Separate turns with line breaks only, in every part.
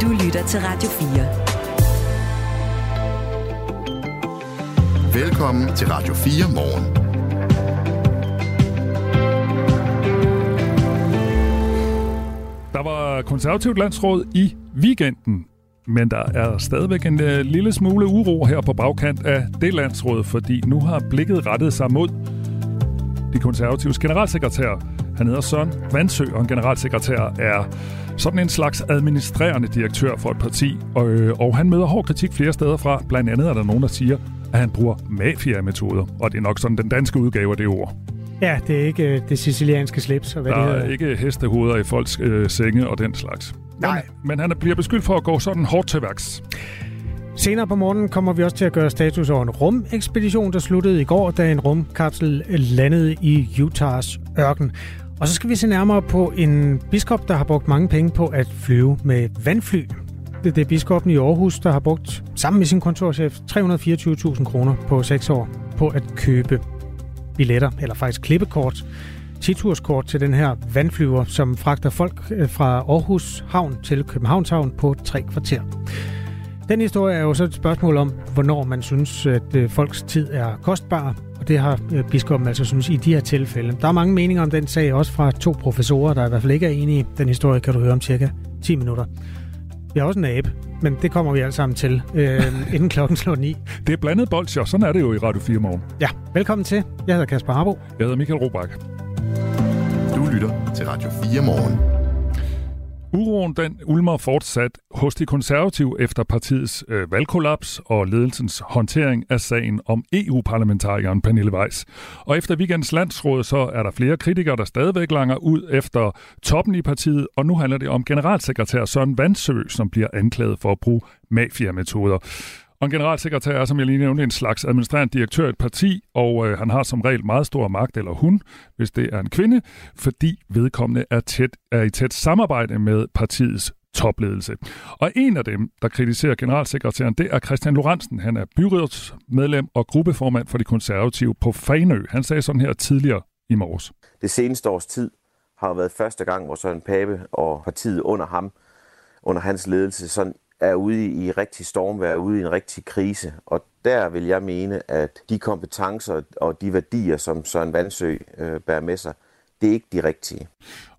Du lytter til Radio 4.
Velkommen til Radio 4 morgen.
Der var konservativt landsråd i weekenden, men der er stadigvæk en uh, lille smule uro her på bagkant af det landsråd, fordi nu har blikket rettet sig mod de konservatives generalsekretær. Han hedder Søren Vandsø, og en generalsekretær er sådan en slags administrerende direktør for et parti, og, øh, og han møder hård kritik flere steder fra. Blandt andet er der nogen, der siger, at han bruger mafia-metoder, og det er nok sådan den danske udgave af det ord.
Ja, det er ikke øh, det sicilianske slips. Og hvad
Der
det
er
hedder.
ikke hestehoveder i folks øh, senge og den slags.
Nej.
Men, men han bliver beskyldt for at gå sådan hårdt til værks.
Senere på morgenen kommer vi også til at gøre status over en rumekspedition, der sluttede i går, da en rumkapsel landede i Utahs ørken. Og så skal vi se nærmere på en biskop, der har brugt mange penge på at flyve med vandfly. Det det er biskoppen i Aarhus, der har brugt sammen med sin kontorchef 324.000 kroner på 6 år på at købe billetter, eller faktisk klippekort, titurskort til den her vandflyver, som fragter folk øh, fra Aarhus Havn til Københavns Havn på tre kvarter. Den historie er jo så et spørgsmål om, hvornår man synes, at øh, folks tid er kostbar, og det har øh, biskoppen altså synes i de her tilfælde. Der er mange meninger om den sag, også fra to professorer, der i hvert fald ikke er enige. Den historie kan du høre om cirka 10 minutter. Vi har også en abe, men det kommer vi alle sammen til, øh, inden klokken slår 9.
Det er blandet bolsjer, sådan er det jo i Radio 4 morgen.
Ja, velkommen til. Jeg hedder Kasper Harbo.
Jeg hedder Michael Robach.
Du lytter til Radio 4 morgen.
Uroen den ulmer fortsat hos de konservative efter partiets øh, valgkollaps og ledelsens håndtering af sagen om EU-parlamentarikeren Pernille Weiss. Og efter weekends landsråd, så er der flere kritikere, der stadigvæk langer ud efter toppen i partiet, og nu handler det om generalsekretær Søren Vandsø, som bliver anklaget for at bruge mafiametoder. Og en generalsekretær er, som jeg lige nævnte, en slags administrerende direktør i et parti, og øh, han har som regel meget stor magt, eller hun, hvis det er en kvinde, fordi vedkommende er, tæt, er i tæt samarbejde med partiets topledelse. Og en af dem, der kritiserer generalsekretæren, det er Christian Lorentzen. Han er byrådsmedlem og gruppeformand for de konservative på Fanø. Han sagde sådan her tidligere i morges.
det seneste års tid har været første gang, hvor Søren Pape og partiet under ham, under hans ledelse, sådan er ude i rigtig stormvær, ude i en rigtig krise. Og der vil jeg mene, at de kompetencer og de værdier, som Søren Vandsø øh, bærer med sig, det er ikke de rigtige.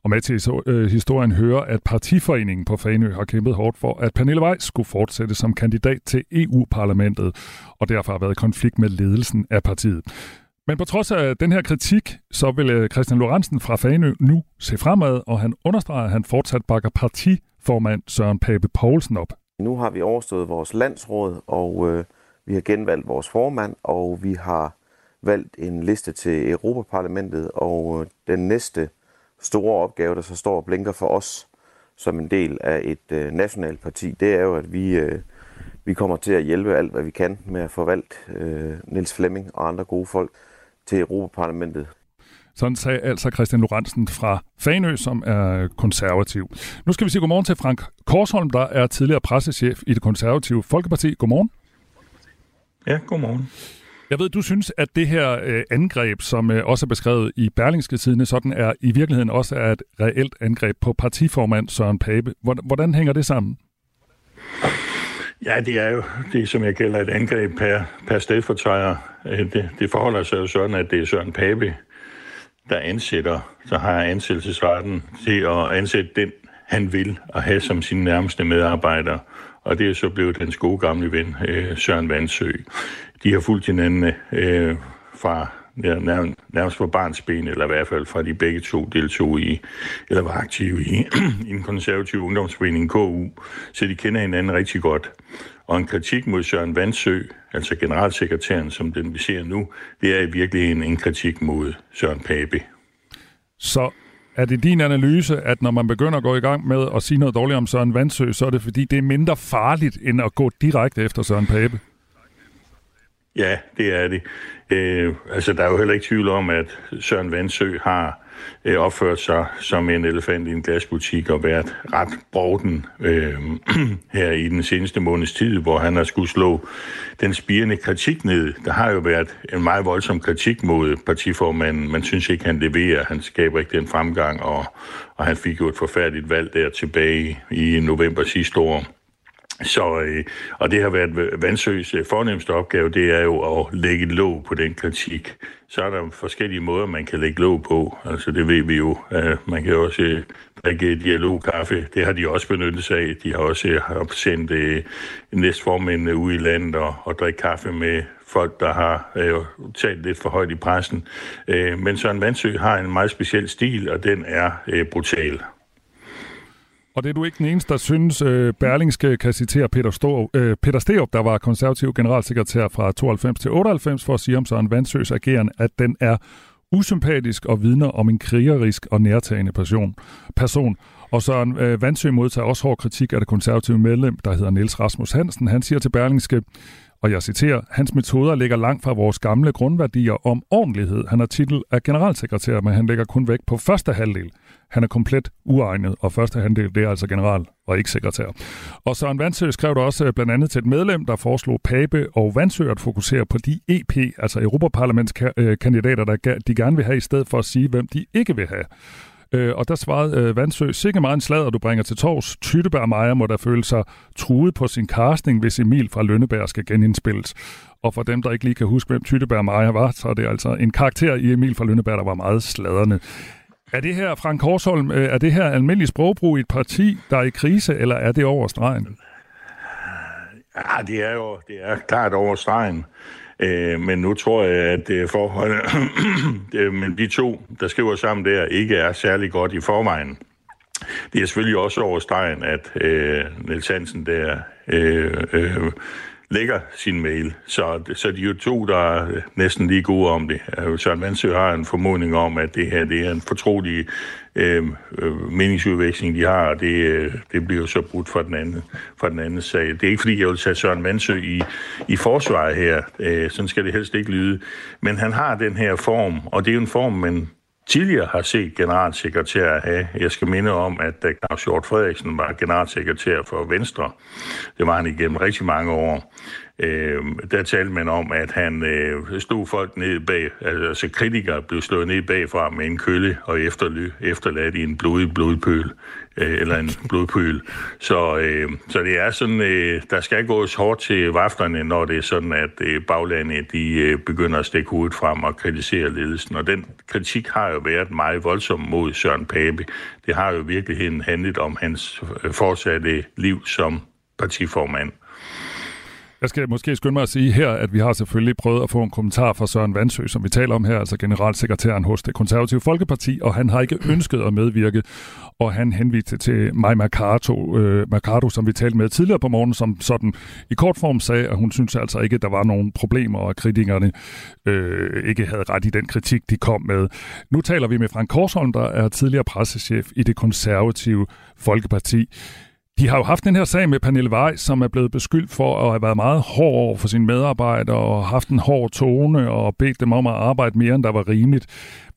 Og med til øh, historien hører, at partiforeningen på Fanø har kæmpet hårdt for, at Pernille Weiss skulle fortsætte som kandidat til EU-parlamentet, og derfor har været i konflikt med ledelsen af partiet. Men på trods af den her kritik, så vil øh, Christian Lorentzen fra Fanø nu se fremad, og han understreger, at han fortsat bakker partiformand Søren Pape Poulsen op.
Nu har vi overstået vores landsråd, og øh, vi har genvalgt vores formand, og vi har valgt en liste til Europaparlamentet, og øh, den næste store opgave, der så står og blinker for os som en del af et øh, nationalt parti, det er jo, at vi, øh, vi kommer til at hjælpe alt, hvad vi kan med at forvalte øh, Niels Flemming og andre gode folk til Europaparlamentet.
Sådan sagde altså Christian Lorentzen fra Fanø, som er konservativ. Nu skal vi sige godmorgen til Frank Korsholm, der er tidligere pressechef i det konservative Folkeparti. Godmorgen.
Ja, godmorgen.
Jeg ved, du synes, at det her øh, angreb, som øh, også er beskrevet i Berlingske Tidene, sådan er i virkeligheden også er et reelt angreb på partiformand Søren Pape. Hvordan, hvordan hænger det sammen?
Ja, det er jo det, som jeg kalder et angreb per, per stedfortøjer. Øh, Det, det forholder sig jo sådan, at det er Søren Pape, der ansætter, så har ansættelsesretten til at ansætte den, han vil, og have som sin nærmeste medarbejder. Og det er så blevet hans gode gamle ven, øh, Søren Vandsø. De har fulgt hinanden øh, fra ja, nærmest fra barnsben, eller i hvert fald fra de begge to deltog i, eller var aktive i, i en konservativ ungdomsforening, KU, så de kender hinanden rigtig godt. Og en kritik mod Søren Vandsø, altså generalsekretæren, som den vi ser nu, det er i virkeligheden en kritik mod Søren Pape.
Så er det din analyse, at når man begynder at gå i gang med at sige noget dårligt om Søren Vandsø, så er det fordi, det er mindre farligt, end at gå direkte efter Søren Pape?
Ja, det er det. Øh, altså, der er jo heller ikke tvivl om, at Søren Vandsø har øh, opført sig som en elefant i en glasbutik og været ret broden øh, her i den seneste måneds tid, hvor han har skulle slå den spirende kritik ned. Der har jo været en meget voldsom kritik mod partiformanden. Man synes ikke, han leverer. Han skaber ikke den fremgang, og, og han fik jo et forfærdeligt valg der tilbage i november sidste år. Så, øh, og det har været Vandsøs øh, fornemmeste opgave, det er jo at lægge låg på den kritik. Så er der forskellige måder, man kan lægge låg på. Altså det ved vi jo. Øh, man kan også øh, drikke dialogkaffe. Det har de også benyttet sig af. De har også øh, sendt øh, næstformændene ud i landet og, og drikke kaffe med folk, der har øh, talt lidt for højt i pressen. Øh, men Søren Vandsø har en meget speciel stil, og den er øh, brutal.
Og det er du ikke den eneste, der synes, øh, Berlingske kan citere Peter, Stor, øh, Peter Sterup, der var konservativ generalsekretær fra 92 til 98, for at sige om Søren Vandsøs ageren, at den er usympatisk og vidner om en krigerisk og nærtagende person. person. Og Søren øh, Vandsø modtager også hård kritik af det konservative medlem, der hedder Niels Rasmus Hansen. Han siger til Berlingske, og jeg citerer, hans metoder ligger langt fra vores gamle grundværdier om ordentlighed. Han har titel af generalsekretær, men han lægger kun væk på første halvdel. Han er komplet uegnet, og første handel, det er altså general og ikke sekretær. Og Søren Vandsø skrev der også øh, blandt andet til et medlem, der foreslog Pape og Vandsø at fokusere på de EP, altså Europaparlamentskandidater, der de gerne vil have, i stedet for at sige, hvem de ikke vil have. Øh, og der svarede øh, Vandsø, sikke meget en sladder, du bringer til tors. Tytteberg Maja må da føle sig truet på sin casting, hvis Emil fra Lønneberg skal genindspilles. Og for dem, der ikke lige kan huske, hvem Tytteberg Maja var, så er det altså en karakter i Emil fra Lønneberg, der var meget sladderne. Er det her, Frank Korsholm, øh, er det her almindelig sprogbrug i et parti, der er i krise, eller er det over stregen?
Ja, det er jo det er klart over stregen. Øh, men nu tror jeg, at det forholdet men de to, der skriver sammen der, ikke er særlig godt i forvejen. Det er selvfølgelig også over stregen, at øh, Niels Hansen der øh, øh, lægger sin mail. Så, så de er jo to, der er næsten lige gode om det. Øh, Søren Vandsø har en formodning om, at det her det er en fortrolig øh, øh meningsudveksling, de har, og det, øh, det bliver jo så brudt fra den, anden, fra den anden sag. Det er ikke, fordi jeg vil tage Søren Vandsø i, i forsvaret her. Øh, sådan skal det helst ikke lyde. Men han har den her form, og det er jo en form, man tidligere har set generalsekretær have. Jeg skal minde om, at da Claus Hjort Frederiksen var generalsekretær for Venstre, det var han igennem rigtig mange år, øh, der talte man om, at han øh, stod folk ned bag, altså kritikere blev slået ned bagfra med en kølle og efterly, efterladt i en blodig blodpøl, øh, eller en blodpøl. Så, øh, så det er sådan, øh, der skal gås hårdt til vaflerne, når det er sådan, at øh, baglandet de øh, begynder at stikke hovedet frem og kritisere ledelsen. Og den kritik har jo været meget voldsom mod Søren Pape. Det har jo i virkeligheden handlet om hans øh, fortsatte liv som partiformand.
Jeg skal måske skynde mig at sige her, at vi har selvfølgelig prøvet at få en kommentar fra Søren Vandsø, som vi taler om her, altså generalsekretæren hos det konservative Folkeparti, og han har ikke ønsket at medvirke, og han henviste til Maja Mercado, øh, Mercado, som vi talte med tidligere på morgen, som sådan i kort form sagde, at hun synes altså ikke, at der var nogen problemer, og at kritikerne øh, ikke havde ret i den kritik, de kom med. Nu taler vi med Frank Korsholm, der er tidligere pressechef i det konservative Folkeparti. De har jo haft den her sag med Pernille Weiss, som er blevet beskyldt for at have været meget hård over for sine medarbejdere og haft en hård tone og bedt dem om at arbejde mere, end der var rimeligt.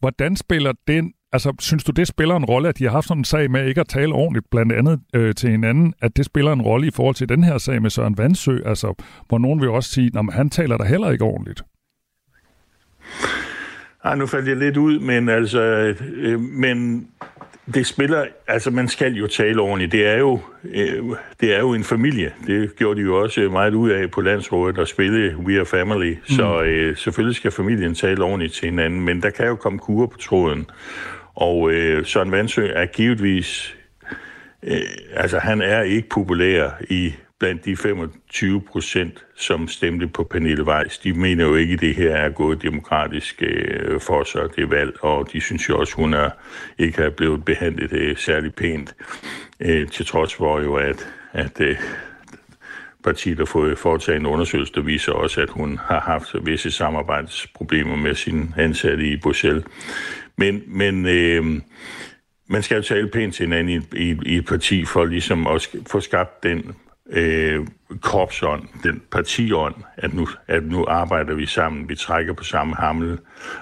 Hvordan spiller den Altså, synes du, det spiller en rolle, at de har haft sådan en sag med ikke at tale ordentligt, blandt andet øh, til hinanden, at det spiller en rolle i forhold til den her sag med Søren Vandsø, altså, hvor nogen vil også sige, at han taler der heller ikke ordentligt?
Ej, nu faldt jeg lidt ud, men altså, øh, øh men det spiller, altså man skal jo tale ordentligt. Det er jo, øh, det er jo en familie. Det gjorde de jo også meget ud af på landsrådet at spille We Are Family. Mm. Så øh, selvfølgelig skal familien tale ordentligt til hinanden, men der kan jo komme kurer på tråden. Og øh, Søren Vandsø er givetvis, øh, altså han er ikke populær i blandt de 25 procent, som stemte på Pernille Weiss, de mener jo ikke, at det her er gået demokratisk øh, for sig, det valg, og de synes jo også, hun er, ikke er blevet behandlet øh, særlig pænt, øh, til trods for jo, at, at øh, partiet har fået foretaget en undersøgelse, der viser også, at hun har haft visse samarbejdsproblemer med sin ansatte i Bruxelles. Men, men øh, man skal jo tale pænt til hinanden i, i, i et parti for ligesom at få skabt den øh, korpsånd, den partiånd, at nu, at nu arbejder vi sammen, vi trækker på samme hamle.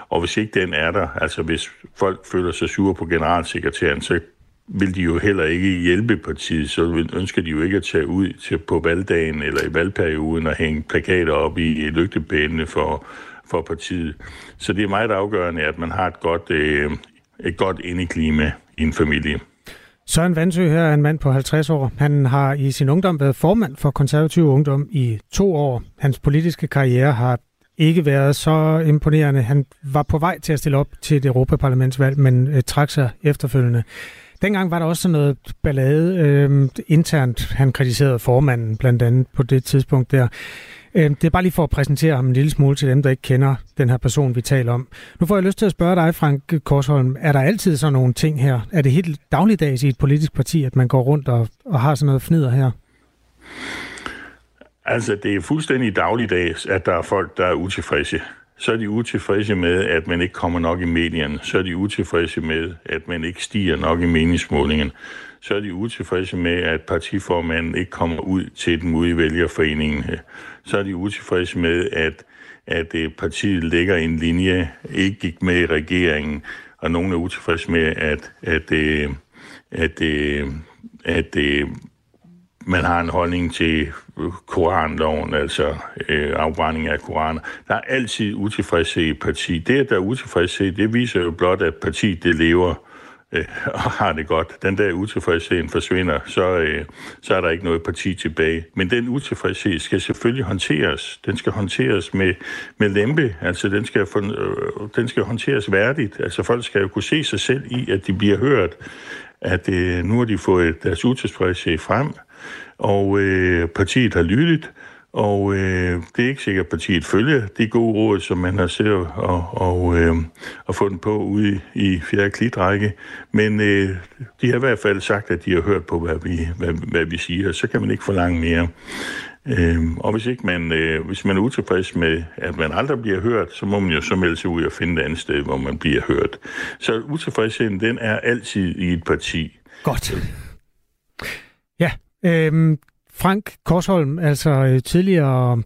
Og hvis ikke den er der, altså hvis folk føler sig sure på generalsekretæren, så vil de jo heller ikke hjælpe partiet, så ønsker de jo ikke at tage ud til på valgdagen eller i valgperioden og hænge plakater op i lygtepælene for, for partiet. Så det er meget afgørende, at man har et godt, øh, et godt indeklima i en familie.
Søren Vandsø her er en mand på 50 år. Han har i sin ungdom været formand for konservativ ungdom i to år. Hans politiske karriere har ikke været så imponerende. Han var på vej til at stille op til et Europaparlamentsvalg, men øh, trak sig efterfølgende. Dengang var der også sådan noget ballade øh, internt. Han kritiserede formanden blandt andet på det tidspunkt der. Øhm, det er bare lige for at præsentere ham en lille smule til dem, der ikke kender den her person, vi taler om. Nu får jeg lyst til at spørge dig, Frank Korsholm. Er der altid sådan nogle ting her? Er det helt dagligdags i et politisk parti, at man går rundt og, og har sådan noget fnider her?
Altså, det er fuldstændig dagligdags, at der er folk, der er utilfredse så er de utilfredse med, at man ikke kommer nok i medierne. Så er de utilfredse med, at man ikke stiger nok i meningsmålingen. Så er de utilfredse med, at partiformanden ikke kommer ud til den ude i vælgerforeningen. Så er de utilfredse med, at, at øh, partiet lægger en linje, ikke gik med i regeringen. Og nogen er utilfredse med, at, at, øh, at, øh, at, at, at man har en holdning til koranloven, altså øh, afbrænding af koraner. Der er altid utilfredshed i parti. Det, at der er utilfredshed, det viser jo blot, at partiet det lever øh, og har det godt. Den der utilfredsheden forsvinder, så, øh, så er der ikke noget parti tilbage. Men den utilfredshed skal selvfølgelig håndteres. Den skal håndteres med, med lempe, altså den skal, øh, den skal håndteres værdigt. Altså folk skal jo kunne se sig selv i, at de bliver hørt, at øh, nu har de fået deres utilfredshed frem, og øh, partiet har lyttet, og øh, det er ikke sikkert, at partiet følger de gode råd, som man har set og, og, øh, og fundet på ude i, i fjerde klitrække. Men øh, de har i hvert fald sagt, at de har hørt på, hvad vi, hvad, hvad vi siger. Så kan man ikke forlange mere. Øh, og hvis ikke man, øh, hvis man er utilfreds med, at man aldrig bliver hørt, så må man jo så melde sig ud og finde et andet sted, hvor man bliver hørt. Så utilfredsheden, den er altid i et parti.
Godt. Ja, øh, Frank Korsholm, altså øh, tidligere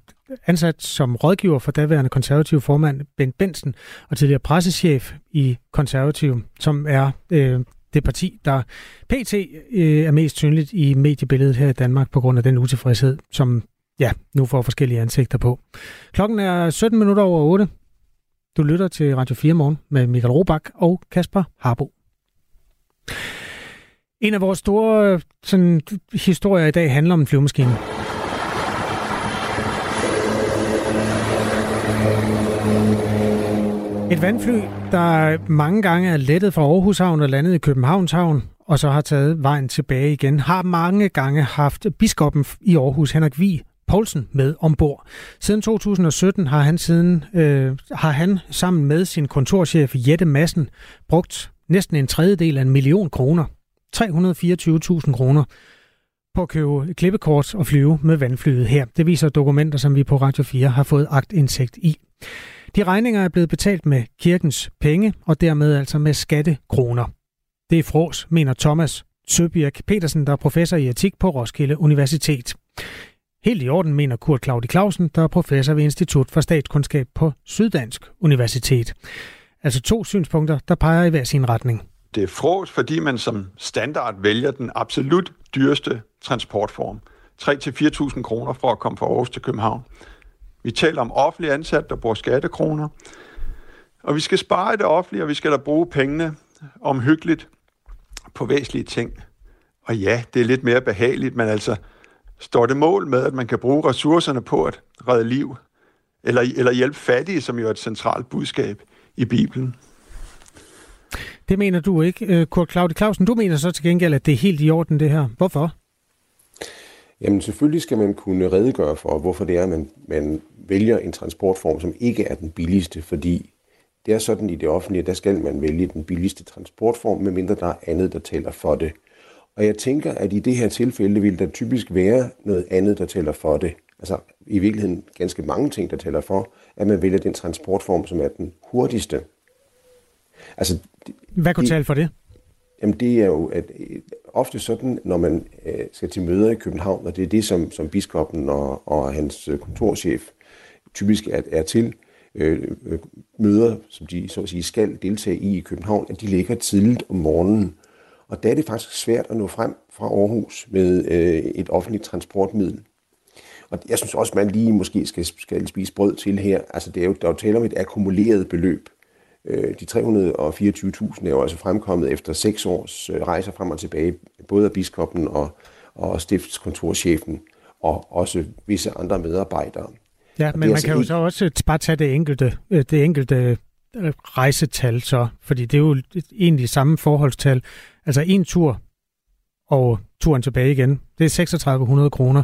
ansat som rådgiver for daværende konservativ formand Bent Bensen, og tidligere pressechef i Konservativ, som er øh, det parti, der pt. Øh, er mest synligt i mediebilledet her i Danmark på grund af den utilfredshed, som ja, nu får forskellige ansigter på. Klokken er 17 minutter over 8. Du lytter til Radio 4 morgen med Michael Robach og Kasper Harbo. En af vores store sådan, historier i dag handler om en flyvemaskine. Et vandfly, der mange gange er lettet fra Aarhus Havn og landet i Københavns Havn, og så har taget vejen tilbage igen, har mange gange haft biskoppen i Aarhus, Henrik Vi Poulsen, med ombord. Siden 2017 har han, siden, øh, har han sammen med sin kontorchef Jette Massen brugt næsten en tredjedel af en million kroner 324.000 kroner på at købe klippekort og flyve med vandflyet her. Det viser dokumenter, som vi på Radio 4 har fået agtindsigt i. De regninger er blevet betalt med kirkens penge, og dermed altså med skattekroner. Det er fros, mener Thomas Søbjerg Petersen, der er professor i etik på Roskilde Universitet. Helt i orden, mener Kurt Claudi Clausen, der er professor ved Institut for Statskundskab på Syddansk Universitet. Altså to synspunkter, der peger i hver sin retning
det er frås, fordi man som standard vælger den absolut dyreste transportform. 3-4.000 kroner for at komme fra Aarhus til København. Vi taler om offentlige ansatte, der bruger skattekroner. Og vi skal spare i det offentlige, og vi skal da bruge pengene omhyggeligt på væsentlige ting. Og ja, det er lidt mere behageligt, men altså, står det mål med, at man kan bruge ressourcerne på at redde liv, eller, eller hjælpe fattige, som jo er et centralt budskab i Bibelen?
Det mener du ikke, øh, Kurt Claudi Clausen. Du mener så til gengæld, at det er helt i orden det her. Hvorfor?
Jamen selvfølgelig skal man kunne redegøre for, hvorfor det er, at man, man vælger en transportform, som ikke er den billigste, fordi det er sådan i det offentlige, der skal man vælge den billigste transportform, medmindre der er andet, der taler for det. Og jeg tænker, at i det her tilfælde vil der typisk være noget andet, der taler for det. Altså i virkeligheden ganske mange ting, der taler for, at man vælger den transportform, som er den hurtigste.
Altså, Hvad kunne tale for det?
Jamen det er jo at, øh, ofte sådan, når man øh, skal til møder i København, og det er det, som, som biskoppen og, og hans øh, kontorchef typisk er, er til, øh, øh, møder, som de så at sige skal deltage i i København, at de ligger tidligt om morgenen. Og der er det faktisk svært at nå frem fra Aarhus med øh, et offentligt transportmiddel. Og jeg synes også, man lige måske skal, skal spise brød til her. Altså det er jo, der er jo tale om et akkumuleret beløb. Øh, de 324.000 er jo altså fremkommet efter seks års øh, rejser frem og tilbage, både af biskoppen og, og stiftskontorchefen, og også visse andre medarbejdere.
Ja, men man altså kan jo så også bare tage det enkelte, øh, det enkelte rejsetal så, fordi det er jo egentlig samme forholdstal. Altså en tur og turen tilbage igen, det er 3600 kroner.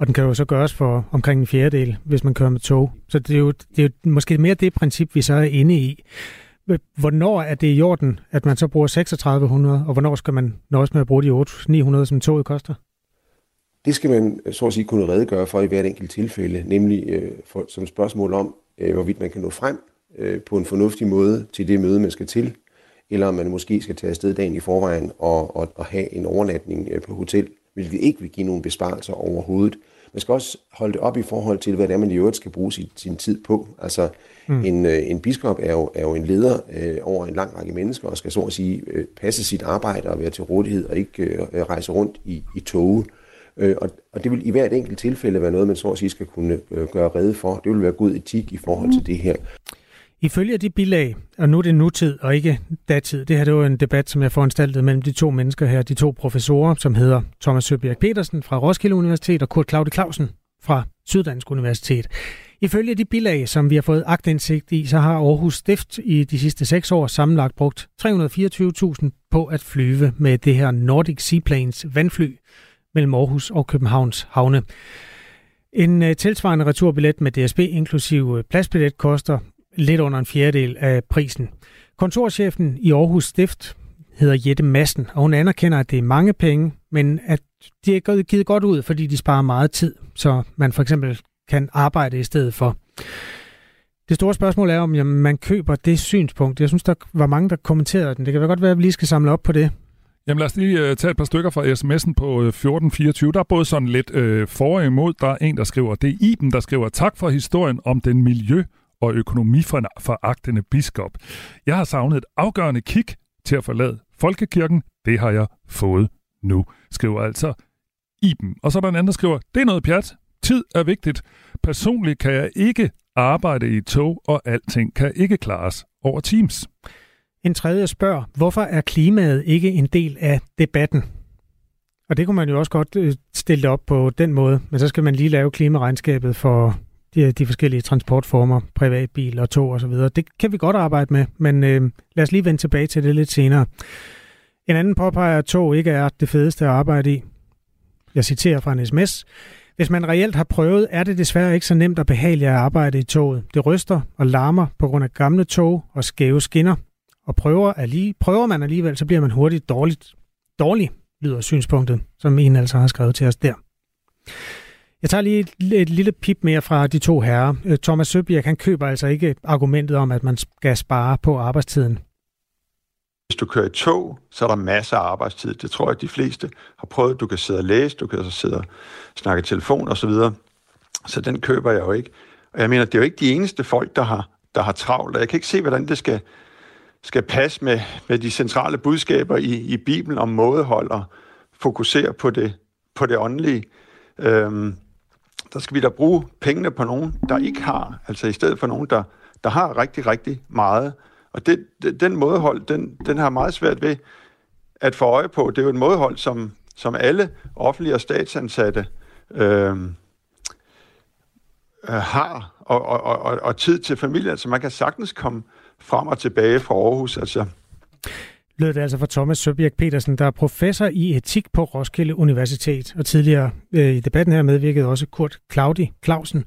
Og den kan jo så gøres for omkring en fjerdedel, hvis man kører med tog. Så det er jo, det er jo måske mere det princip, vi så er inde i. Hvornår er det i orden, at man så bruger 3600, og hvornår skal man nøjes med at bruge de 800-900, som toget koster?
Det skal man øh, så at sige kunne redegøre for i hvert enkelt tilfælde, nemlig øh, for, som spørgsmål om, øh, hvorvidt man kan nå frem øh, på en fornuftig måde til det møde, man skal til, eller om man måske skal tage afsted dagen i forvejen og, og, og have en overnatning øh, på hotel, hvilket ikke vil give nogen besparelser overhovedet. Man skal også holde det op i forhold til, hvad det er, man i øvrigt skal bruge sin, sin tid på. Altså, mm. en, øh, en biskop er jo, er jo en leder øh, over en lang række mennesker, og skal så at sige øh, passe sit arbejde og være til rådighed, og ikke øh, rejse rundt i, i toge. Øh, og, og det vil i hvert enkelt tilfælde være noget, man så at sige skal kunne øh, gøre redde for. Det vil være god etik i forhold til det her.
Ifølge de bilag, og nu er det nutid og ikke datid, det her det var en debat, som jeg foranstaltede mellem de to mennesker her, de to professorer, som hedder Thomas Søbjerg Petersen fra Roskilde Universitet og Kurt Claude Clausen fra Syddansk Universitet. Ifølge de bilag, som vi har fået agtindsigt i, så har Aarhus Stift i de sidste seks år sammenlagt brugt 324.000 på at flyve med det her Nordic Seaplanes vandfly mellem Aarhus og Københavns havne. En øh, tilsvarende returbillet med DSB inklusive pladsbillet koster lidt under en fjerdedel af prisen. Kontorchefen i Aarhus Stift hedder Jette Massen, og hun anerkender, at det er mange penge, men at det er givet godt ud, fordi de sparer meget tid, så man for eksempel kan arbejde i stedet for. Det store spørgsmål er, om man køber det synspunkt. Jeg synes, der var mange, der kommenterede den. Det kan godt være, at vi lige skal samle op på det.
Jamen lad os lige uh, tage et par stykker fra sms'en på uh, øh, 1424. Der er både sådan lidt øh, uh, for og imod. Der er en, der skriver, det er Iben, der skriver, tak for historien om den miljø- og økonomiforagtende biskop. Jeg har savnet et afgørende kig til at forlade folkekirken. Det har jeg fået nu, skriver altså Iben. Og så er der en anden, der skriver, det er noget pjat. Tid er vigtigt. Personligt kan jeg ikke arbejde i tog, og alting kan ikke klares over Teams.
En tredje spørger, hvorfor er klimaet ikke en del af debatten? Og det kunne man jo også godt øh, stille op på den måde, men så skal man lige lave klimaregnskabet for de, de forskellige transportformer, privatbil og tog osv. Det kan vi godt arbejde med, men øh, lad os lige vende tilbage til det lidt senere. En anden påpeger, at tog ikke er det fedeste at arbejde i. Jeg citerer fra en sms. Hvis man reelt har prøvet, er det desværre ikke så nemt og behageligt at arbejde i toget. Det ryster og larmer på grund af gamle tog og skæve skinner. Og prøver, allige, prøver man alligevel, så bliver man hurtigt dårligt. Dårlig, lyder synspunktet, som en altså har skrevet til os der. Jeg tager lige et, et lille pip mere fra de to herrer. Øh, Thomas Søbjerg, han køber altså ikke argumentet om, at man skal spare på arbejdstiden.
Hvis du kører i tog, så er der masser af arbejdstid. Det tror jeg, at de fleste har prøvet. Du kan sidde og læse, du kan så sidde og snakke telefon og så videre. Så den køber jeg jo ikke. Og jeg mener, det er jo ikke de eneste folk, der har, der har travlt. jeg kan ikke se, hvordan det skal, skal passe med, med de centrale budskaber i, i Bibelen om mådehold og fokusere på det, på det åndelige. Øhm, der skal vi da bruge pengene på nogen, der ikke har, altså i stedet for nogen, der, der har rigtig, rigtig meget. Og det, det, den mådehold, den, den har meget svært ved at få øje på. Det er jo en mådehold, som, som alle offentlige og statsansatte øhm, øh, har, og, og, og, og tid til familien. Så man kan sagtens komme frem og tilbage fra Aarhus. Altså,
lød det altså fra Thomas Søbjerg Petersen, der er professor i etik på Roskilde Universitet, og tidligere øh, i debatten her medvirkede også Kurt Claudi Clausen,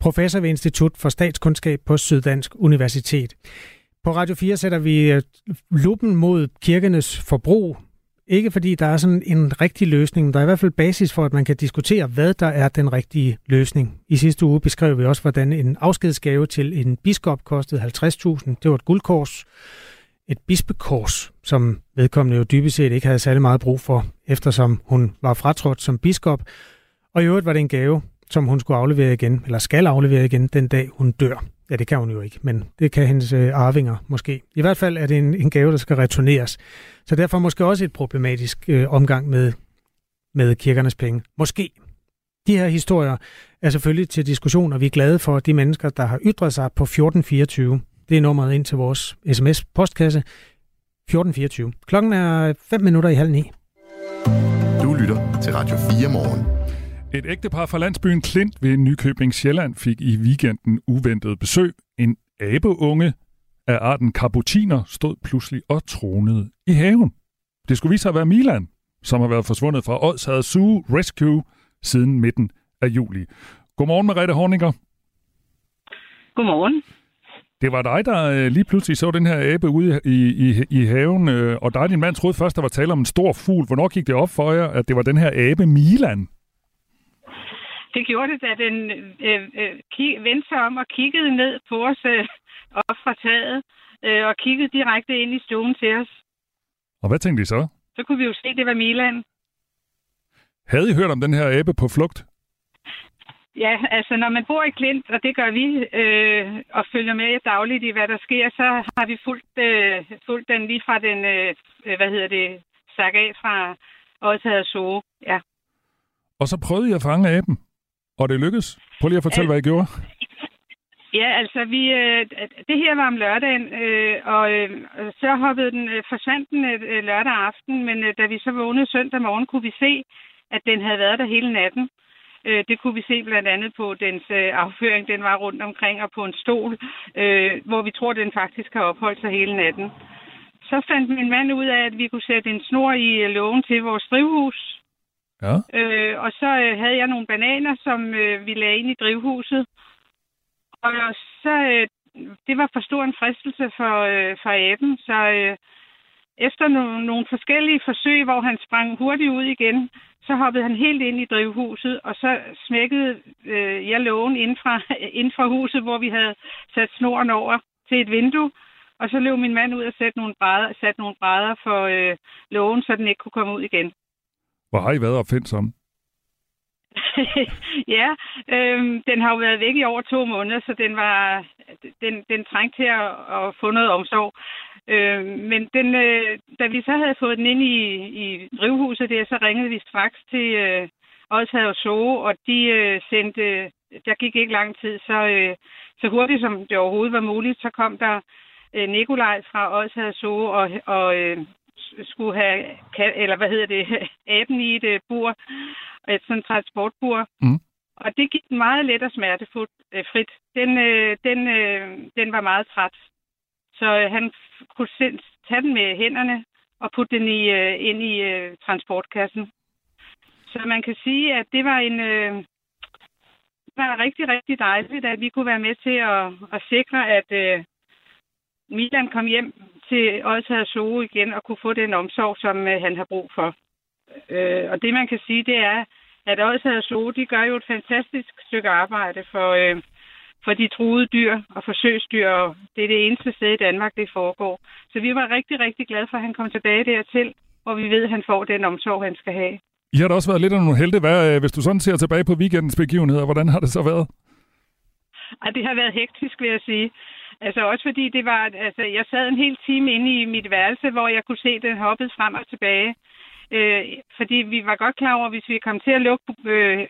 professor ved Institut for Statskundskab på Syddansk Universitet. På Radio 4 sætter vi øh, luppen lupen mod kirkenes forbrug, ikke fordi der er sådan en rigtig løsning, men der er i hvert fald basis for, at man kan diskutere, hvad der er den rigtige løsning. I sidste uge beskrev vi også, hvordan en afskedsgave til en biskop kostede 50.000. Det var et guldkors et bispekors, som vedkommende jo dybest set ikke havde særlig meget brug for, eftersom hun var fratrådt som biskop. Og i øvrigt var det en gave, som hun skulle aflevere igen, eller skal aflevere igen den dag hun dør. Ja, det kan hun jo ikke, men det kan hendes øh, arvinger måske. I hvert fald er det en, en gave, der skal returneres. Så derfor måske også et problematisk øh, omgang med, med kirkernes penge. Måske. De her historier er selvfølgelig til diskussion, og vi er glade for de mennesker, der har ytret sig på 1424. Det er nummeret ind til vores sms-postkasse. 1424. Klokken er 5 minutter i halv ni.
Du lytter til Radio 4 morgen.
Et ægtepar fra landsbyen Klint ved Nykøbing Sjælland fik i weekenden uventet besøg. En abeunge af arten kaputiner stod pludselig og tronede i haven. Det skulle vise sig at være Milan, som har været forsvundet fra Odshavet Zoo Rescue siden midten af juli. Godmorgen, Merete Horninger.
Godmorgen.
Det var dig, der øh, lige pludselig så den her abe ude i, i, i haven, øh, og dig din mand troede først, der var tale om en stor fugl. Hvornår gik det op for jer, at det var den her abe Milan?
Det gjorde det, da den øh, øh, vendte sig om og kiggede ned på os øh, op fra taget, øh, og kiggede direkte ind i stuen til os.
Og hvad tænkte I så?
Så kunne vi jo se, at det var Milan.
Havde I hørt om den her abe på flugt?
Ja, altså når man bor i Klint, og det gør vi, øh, og følger med dagligt i, hvad der sker, så har vi fulgt, øh, fulgt den lige fra den, øh, hvad hedder det, sag af fra Odshavet Zoo. Ja.
Og så prøvede jeg at fange aben, og det lykkedes. Prøv lige at fortælle, hvad I gjorde.
Ja, altså vi, øh, det her var om lørdagen, øh, og øh, så hoppede den, øh, forsvandt den øh, lørdag aften, men øh, da vi så vågnede søndag morgen, kunne vi se, at den havde været der hele natten. Øh, det kunne vi se blandt andet på dens øh, afføring. Den var rundt omkring og på en stol, øh, hvor vi tror, den faktisk har opholdt sig hele natten. Så fandt min mand ud af, at vi kunne sætte en snor i øh, lågen til vores drivhus.
Ja.
Øh, og så øh, havde jeg nogle bananer, som øh, vi lagde ind i drivhuset. Og så, øh, det var for stor en fristelse for, øh, for aben, så øh, efter nogle forskellige forsøg, hvor han sprang hurtigt ud igen, så hoppede han helt ind i drivhuset, og så smækkede øh, jeg lågen ind fra, ind fra huset, hvor vi havde sat snoren over til et vindue. Og så løb min mand ud og satte nogle brædder, satte nogle brædder for øh, lågen, så den ikke kunne komme ud igen.
Hvor har I været opfindsomme?
ja, øh, den har jo været væk i over to måneder, så den var den, den trængte til at, at få noget omsorg. Øh, men den, øh, da vi så havde fået den ind i, i drivhuset der, så ringede vi straks til øh, Odshavet Zoo, og de øh, sendte, der gik ikke lang tid, så, øh, så hurtigt som det overhovedet var muligt, så kom der øh, Nikolaj fra Odshavet Zoo og, og øh, skulle have, eller hvad hedder det, aben i et øh, bur, et sådan transportbur.
Mm.
Og det gik meget let og smertefrit. Øh, frit. Den, øh, den, øh, den var meget træt. Så øh, han kunne selv tage den med hænderne og putte den i, øh, ind i øh, transportkassen. Så man kan sige, at det var en... Øh, det var rigtig, rigtig dejligt, at vi kunne være med til at, at sikre, at øh, Milan kom hjem til Odsherre Zoo igen og kunne få den omsorg, som øh, han har brug for. Øh, og det man kan sige, det er, at Odsherre Zoo, de gør jo et fantastisk stykke arbejde for, øh, for de truede dyr og forsøgsdyr, og det er det eneste sted i Danmark, det foregår. Så vi var rigtig, rigtig glade for, at han kom tilbage dertil, hvor vi ved, at han får den omsorg, han skal have.
I har da også været lidt af nogle helte. Hvad, øh, hvis du sådan ser tilbage på weekendens begivenheder, hvordan har det så været?
Ej, det har været hektisk, vil jeg sige. Altså også fordi det var, altså jeg sad en hel time inde i mit værelse, hvor jeg kunne se, at den hoppede frem og tilbage. Øh, fordi vi var godt klar over, at hvis vi kom til at lukke øh,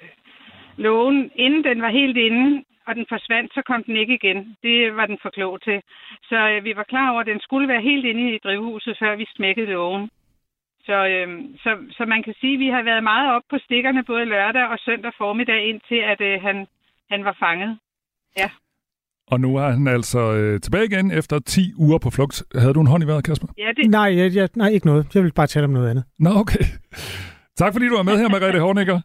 lågen, inden den var helt inde, og den forsvandt, så kom den ikke igen. Det var den for klog til. Så øh, vi var klar over, at den skulle være helt inde i drivhuset, før vi smækkede lågen. Så, øh, så, så man kan sige, at vi har været meget op på stikkerne både lørdag og søndag formiddag, indtil at øh, han, han var fanget. Ja.
Og nu er han altså øh, tilbage igen efter 10 uger på flugt. Havde du en hånd i vejret, Kasper?
Ja, det...
Nej, jeg, jeg, nej, ikke noget. Jeg vil bare tale om noget andet.
Nå, okay. Tak fordi du var med her, Margrethe Horniger.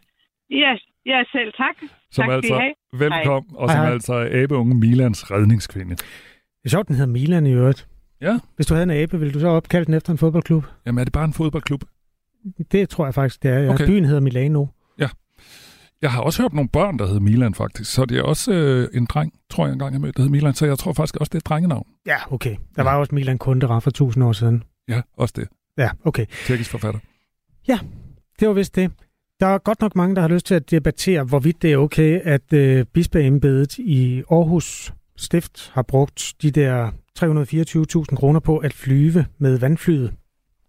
Ja, ja, selv tak.
Som
tak,
altså,
hej.
velkommen, og som
Hej, hej.
altså er abeunge Milans redningskvinde.
Det er sjovt, den hedder Milan i øvrigt.
Ja,
Hvis du havde en abe, ville du så opkalde den efter en fodboldklub?
jamen er det bare en fodboldklub?
Det tror jeg faktisk, det er. Ja.
Okay.
Byen hedder Milano.
Jeg har også hørt nogle børn, der hedder Milan faktisk, så det er også øh, en dreng, tror jeg engang, jeg mødte, der hedder Milan, så jeg tror faktisk også, det er et drengenavn.
Ja, okay. Der var også Milan Kundera for tusind år siden.
Ja, også det.
Ja, okay.
Tjekkisk forfatter.
Ja, det var vist det. Der er godt nok mange, der har lyst til at debattere, hvorvidt det er okay, at øh, bispeembedet i Aarhus Stift har brugt de der 324.000 kroner på at flyve med vandflyet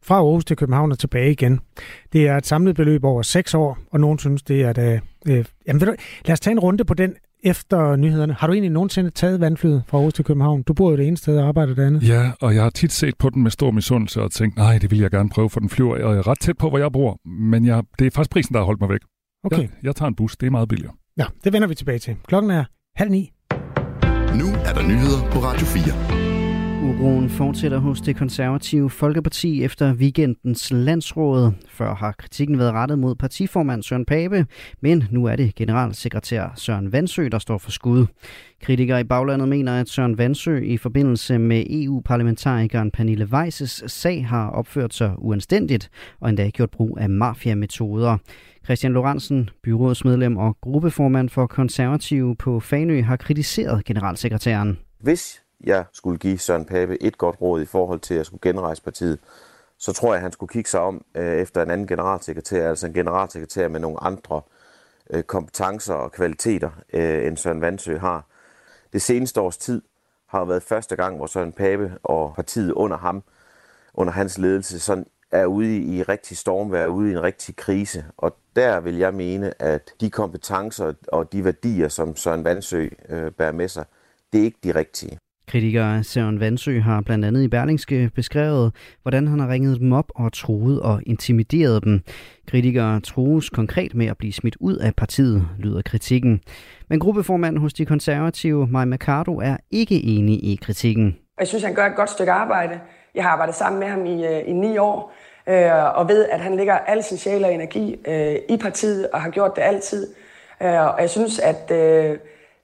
fra Aarhus til København og tilbage igen. Det er et samlet beløb over 6 år, og nogen synes, det er da... Øh, jamen ved du, lad os tage en runde på den efter nyhederne. Har du egentlig nogensinde taget vandflyet fra Aarhus til København? Du bor jo det ene sted og arbejder det andet.
Ja, og jeg har tit set på den med stor misundelse og tænkt, nej, det vil jeg gerne prøve, for den flyver jeg er ret tæt på, hvor jeg bor. Men jeg, det er faktisk prisen, der har holdt mig væk.
Okay.
Jeg, jeg tager en bus, det er meget billigere.
Ja, det vender vi tilbage til. Klokken er halv ni.
Nu er der nyheder på Radio 4.
Uroen fortsætter hos det konservative Folkeparti efter weekendens landsråd. Før har kritikken været rettet mod partiformand Søren Pape, men nu er det generalsekretær Søren Vandsø, der står for skud. Kritikere i baglandet mener, at Søren Vandsø i forbindelse med EU-parlamentarikeren Pernille Weises sag har opført sig uanstændigt og endda gjort brug af mafiametoder. Christian Lorentzen, byrådsmedlem og gruppeformand for konservative på Fanø, har kritiseret generalsekretæren.
Hvis jeg skulle give Søren Pape et godt råd i forhold til at skulle genrejse partiet, så tror jeg, at han skulle kigge sig om øh, efter en anden generalsekretær, altså en generalsekretær med nogle andre øh, kompetencer og kvaliteter, øh, end Søren Vandsø har. Det seneste års tid har været første gang, hvor Søren Pape og partiet under ham, under hans ledelse, sådan er ude i rigtig stormvær, ude i en rigtig krise. Og der vil jeg mene, at de kompetencer og de værdier, som Søren Vandsø øh, bærer med sig, det er ikke de rigtige.
Kritiker Søren Vandsø har blandt andet i Berlingske beskrevet, hvordan han har ringet dem op og truet og intimideret dem. Kritikere trues konkret med at blive smidt ud af partiet, lyder kritikken. Men gruppeformanden hos de konservative, Maja Mercado, er ikke enig i kritikken.
Jeg synes, han gør et godt stykke arbejde. Jeg har arbejdet sammen med ham i, øh, i ni år, øh, og ved, at han lægger al sin sjæl og energi øh, i partiet, og har gjort det altid. Øh, og jeg synes, at øh,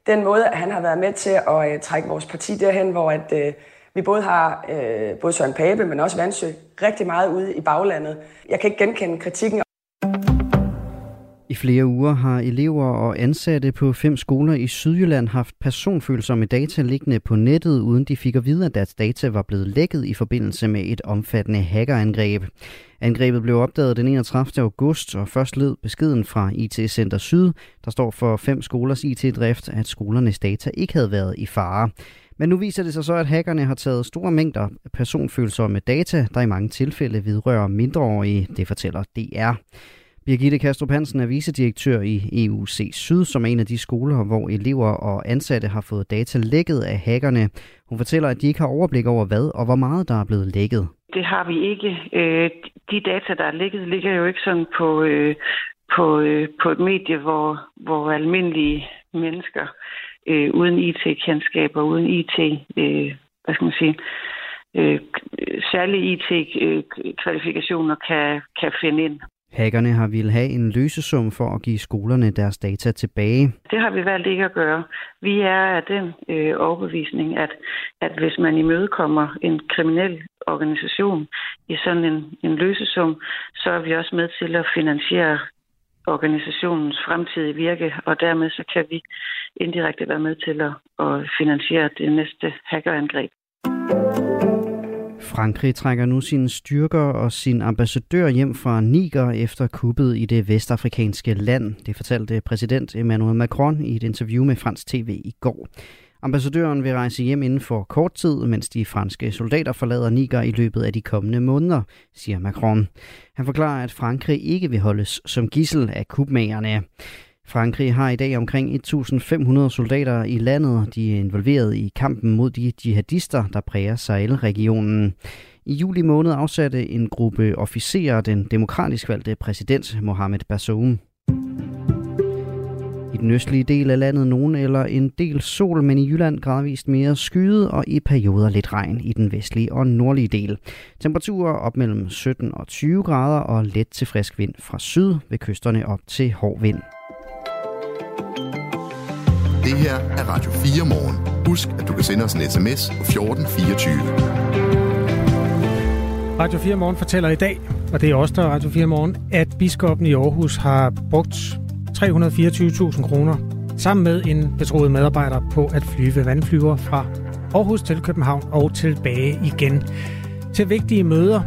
den måde, at han har været med til at øh, trække vores parti derhen, hvor at, øh, vi både har øh, både Søren Pape, men også Vandsø, rigtig meget ude i baglandet. Jeg kan ikke genkende kritikken.
I flere uger har elever og ansatte på fem skoler i Sydjylland haft personfølsomme data liggende på nettet, uden de fik at vide, at deres data var blevet lækket i forbindelse med et omfattende hackerangreb. Angrebet blev opdaget den 31. august, og først led beskeden fra IT Center Syd, der står for fem skolers IT-drift, at skolernes data ikke havde været i fare. Men nu viser det sig så, at hackerne har taget store mængder personfølsomme data, der i mange tilfælde vidrører mindreårige, det fortæller DR. Birgitte Kastrup Hansen er vicedirektør i EUC Syd, som er en af de skoler, hvor elever og ansatte har fået data lækket af hackerne. Hun fortæller, at de ikke har overblik over hvad og hvor meget der er blevet lækket.
Det har vi ikke. Øh, de data, der er lækket, ligger jo ikke sådan på, øh, på, øh, på et medie, hvor, hvor almindelige mennesker uden IT-kendskaber, uden IT, hvad skal man sige, særlige IT-kvalifikationer kan, kan finde ind.
Hackerne har ville have en løsesum for at give skolerne deres data tilbage.
Det har vi valgt ikke at gøre. Vi er af den øh, overbevisning, at, at hvis man imødekommer en kriminel organisation i sådan en, en løsesum, så er vi også med til at finansiere organisationens fremtidige virke, og dermed så kan vi indirekte være med til at, at finansiere det næste hackerangreb.
Frankrig trækker nu sine styrker og sin ambassadør hjem fra Niger efter kuppet i det vestafrikanske land. Det fortalte præsident Emmanuel Macron i et interview med fransk tv i går. Ambassadøren vil rejse hjem inden for kort tid, mens de franske soldater forlader Niger i løbet af de kommende måneder, siger Macron. Han forklarer, at Frankrig ikke vil holdes som gissel af kubmagerne. Frankrig har i dag omkring 1.500 soldater i landet. De er involveret i kampen mod de jihadister, der præger Sahel-regionen. I juli måned afsatte en gruppe officerer den demokratisk valgte præsident Mohamed Bazoum. I den østlige del af landet nogen eller en del sol, men i Jylland gradvist mere skyde og i perioder lidt regn i den vestlige og nordlige del. Temperaturer op mellem 17 og 20 grader og let til frisk vind fra syd ved kysterne op til hård vind.
Det her er Radio 4 morgen. Husk, at du kan sende os en sms på 1424.
Radio 4 Morgen fortæller i dag, og det er også der Radio 4 Morgen, at biskoppen i Aarhus har brugt 324.000 kroner sammen med en betroet medarbejder på at flyve vandflyver fra Aarhus til København og tilbage igen. Til vigtige møder,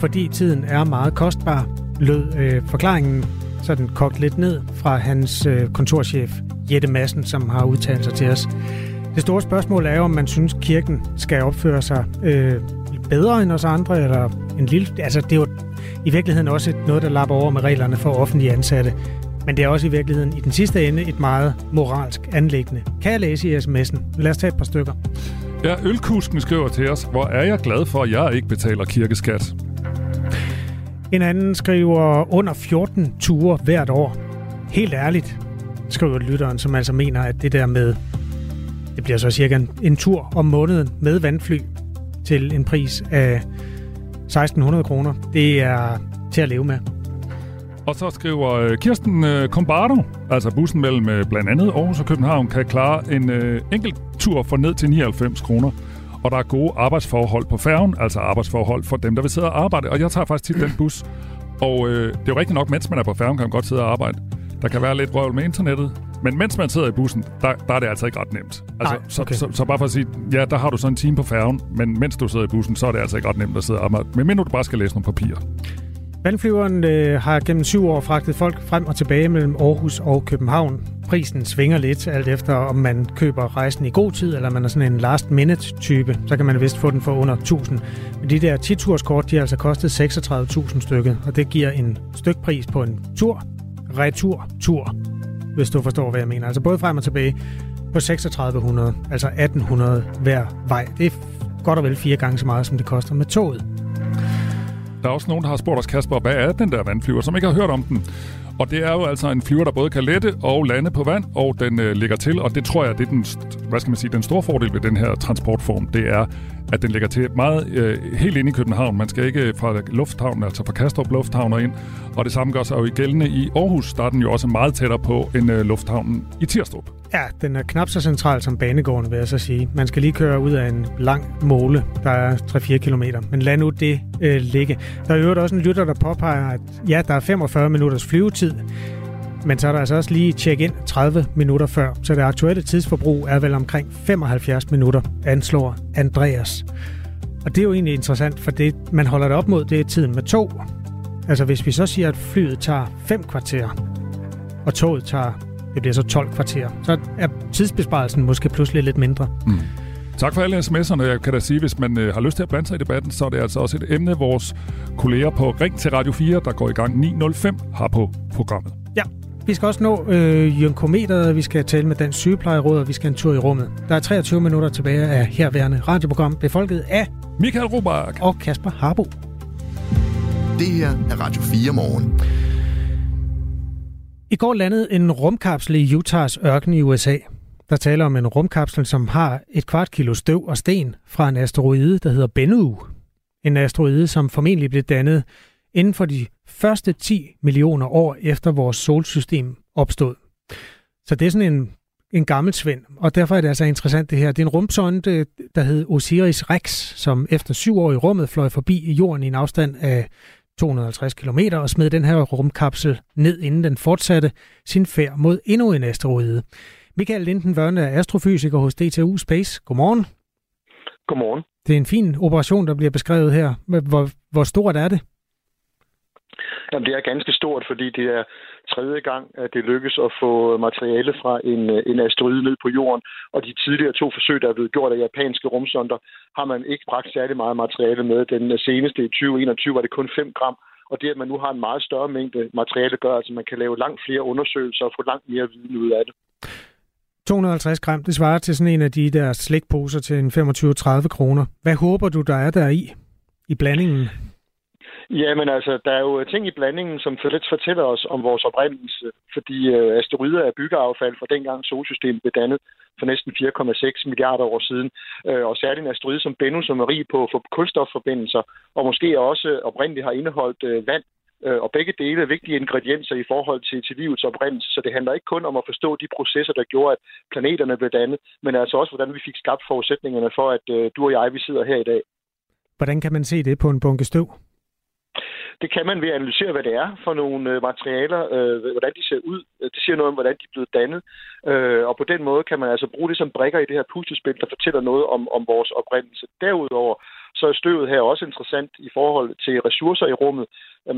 fordi tiden er meget kostbar, lød øh, forklaringen sådan kogt lidt ned fra hans øh, kontorchef Jette Madsen, som har udtalt sig til os. Det store spørgsmål er jo, om man synes, kirken skal opføre sig øh, bedre end os andre, eller en lille... Altså, det er jo i virkeligheden også noget, der lapper over med reglerne for offentlige ansatte. Men det er også i virkeligheden i den sidste ende et meget moralsk anlæggende. Kan jeg læse i sms'en? Lad os tage et par stykker.
Ja, Ølkusken skriver til os, hvor er jeg glad for, at jeg ikke betaler kirkeskat.
En anden skriver under 14 ture hvert år. Helt ærligt, skriver lytteren, som altså mener, at det der med, det bliver så cirka en, en tur om måneden med vandfly til en pris af 1600 kroner, det er til at leve med.
Og så skriver øh, Kirsten øh, Combardo, altså bussen mellem øh, blandt andet Aarhus og København, kan klare en enkelt tur for ned til 99 kroner. Og der er gode arbejdsforhold på færgen, altså arbejdsforhold for dem, der vil sidde og arbejde. Og jeg tager faktisk tit den bus. Og øh, det er jo rigtigt nok, mens man er på færgen, kan man godt sidde og arbejde. Der kan være lidt røvl med internettet, men mens man sidder i bussen, der, der er det altså ikke ret nemt. Altså,
Nej, okay.
så, så, så bare for at sige, ja, der har du så en time på færgen, men mens du sidder i bussen, så er det altså ikke ret nemt at sidde og arbejde. Men mindre du bare skal læse nogle papirer.
Vandflyveren øh, har gennem syv år fragtet folk frem og tilbage mellem Aarhus og København. Prisen svinger lidt, alt efter om man køber rejsen i god tid, eller man er sådan en last minute type. Så kan man vist få den for under 1000. Men de der 10-turskort, de har altså kostet 36.000 stykket, og det giver en stykpris på en tur, retur, tur, hvis du forstår, hvad jeg mener. Altså både frem og tilbage på 3600, altså 1800 hver vej. Det er godt og vel fire gange så meget, som det koster med toget.
Der er også nogen, der har spurgt os, Kasper, hvad er den der vandflyver, som ikke har hørt om den? Og det er jo altså en flyver, der både kan lette og lande på vand, og den øh, ligger til, og det tror jeg, det er den, hvad skal man sige, den store fordel ved den her transportform, det er, at den ligger til meget øh, helt inde i København. Man skal ikke fra lufthavnen, altså fra Kastrup Lufthavn og ind, og det samme gør sig jo i gældende i Aarhus, der er den jo også meget tættere på end øh, lufthavnen i Tirstrup.
Ja, den er knap så central som banegården, vil jeg så sige. Man skal lige køre ud af en lang måle, der er 3-4 km. Men lad nu det øh, ligge. Der er jo også en lytter, der påpeger, at ja, der er 45 minutters flyvetid, men så er der altså også lige check-in 30 minutter før. Så det aktuelle tidsforbrug er vel omkring 75 minutter, anslår Andreas. Og det er jo egentlig interessant, for det, man holder det op mod, det er tiden med tog. Altså hvis vi så siger, at flyet tager 5 kvarter, og toget tager det bliver så 12 kvarter. Så er tidsbesparelsen måske pludselig lidt mindre.
Mm. Tak for alle sms'erne. Jeg kan da sige, hvis man øh, har lyst til at blande sig i debatten, så er det altså også et emne, vores kolleger på Ring til Radio 4, der går i gang 9.05, har på programmet.
Vi skal også nå øh, Jønkometeret, vi skal tale med Dansk Sygeplejeråd, og vi skal en tur i rummet. Der er 23 minutter tilbage af herværende radioprogram, befolket af
Michael Robach
og Kasper Harbo.
Det her er Radio 4 morgen.
I går landede en rumkapsel i Utahs ørken i USA. Der taler om en rumkapsel, som har et kvart kilo støv og sten fra en asteroide, der hedder Bennu. En asteroide, som formentlig blev dannet inden for de første 10 millioner år efter vores solsystem opstod. Så det er sådan en, en gammel svend, og derfor er det altså interessant det her. Det er en rumsonde, der hed Osiris Rex, som efter syv år i rummet fløj forbi jorden i en afstand af 250 km og smed den her rumkapsel ned, inden den fortsatte sin færd mod endnu en asteroide. Michael Linden Vørne er astrofysiker hos DTU Space. Godmorgen.
Godmorgen.
Det er en fin operation, der bliver beskrevet her. Hvor, hvor stort er det?
Jamen, det er ganske stort, fordi det er tredje gang, at det lykkes at få materiale fra en, øh, en asteroide ned på jorden. Og de tidligere to forsøg, der er blevet gjort af japanske rumsonder, har man ikke bragt særlig meget materiale med. Den seneste i 2021 var det kun 5 gram. Og det, at man nu har en meget større mængde materiale, gør, at man kan lave langt flere undersøgelser og få langt mere viden ud af det.
250 gram, det svarer til sådan en af de der slikposer til en 25-30 kroner. Hvad håber du, der er der i, i blandingen?
Jamen altså, der er jo ting i blandingen, som lidt fortæller os om vores oprindelse, fordi øh, asteroider er byggeaffald fra dengang solsystemet blev dannet for næsten 4,6 milliarder år siden, øh, og særligt en asteroide som Bennu, som er rig på, for kulstofforbindelser, og måske også oprindeligt har indeholdt øh, vand, øh, og begge dele er vigtige ingredienser i forhold til, til livets oprindelse, så det handler ikke kun om at forstå de processer, der gjorde, at planeterne blev dannet, men altså også, hvordan vi fik skabt forudsætningerne for, at øh, du og jeg, vi sidder her i dag.
Hvordan kan man se det på en bunke støv?
Det kan man ved at analysere, hvad det er for nogle øh, materialer, øh, hvordan de ser ud. Øh, det siger noget om, hvordan de er blevet dannet. Øh, og på den måde kan man altså bruge det som brikker i det her puslespil, der fortæller noget om, om vores oprindelse. Derudover så er støvet her også interessant i forhold til ressourcer i rummet.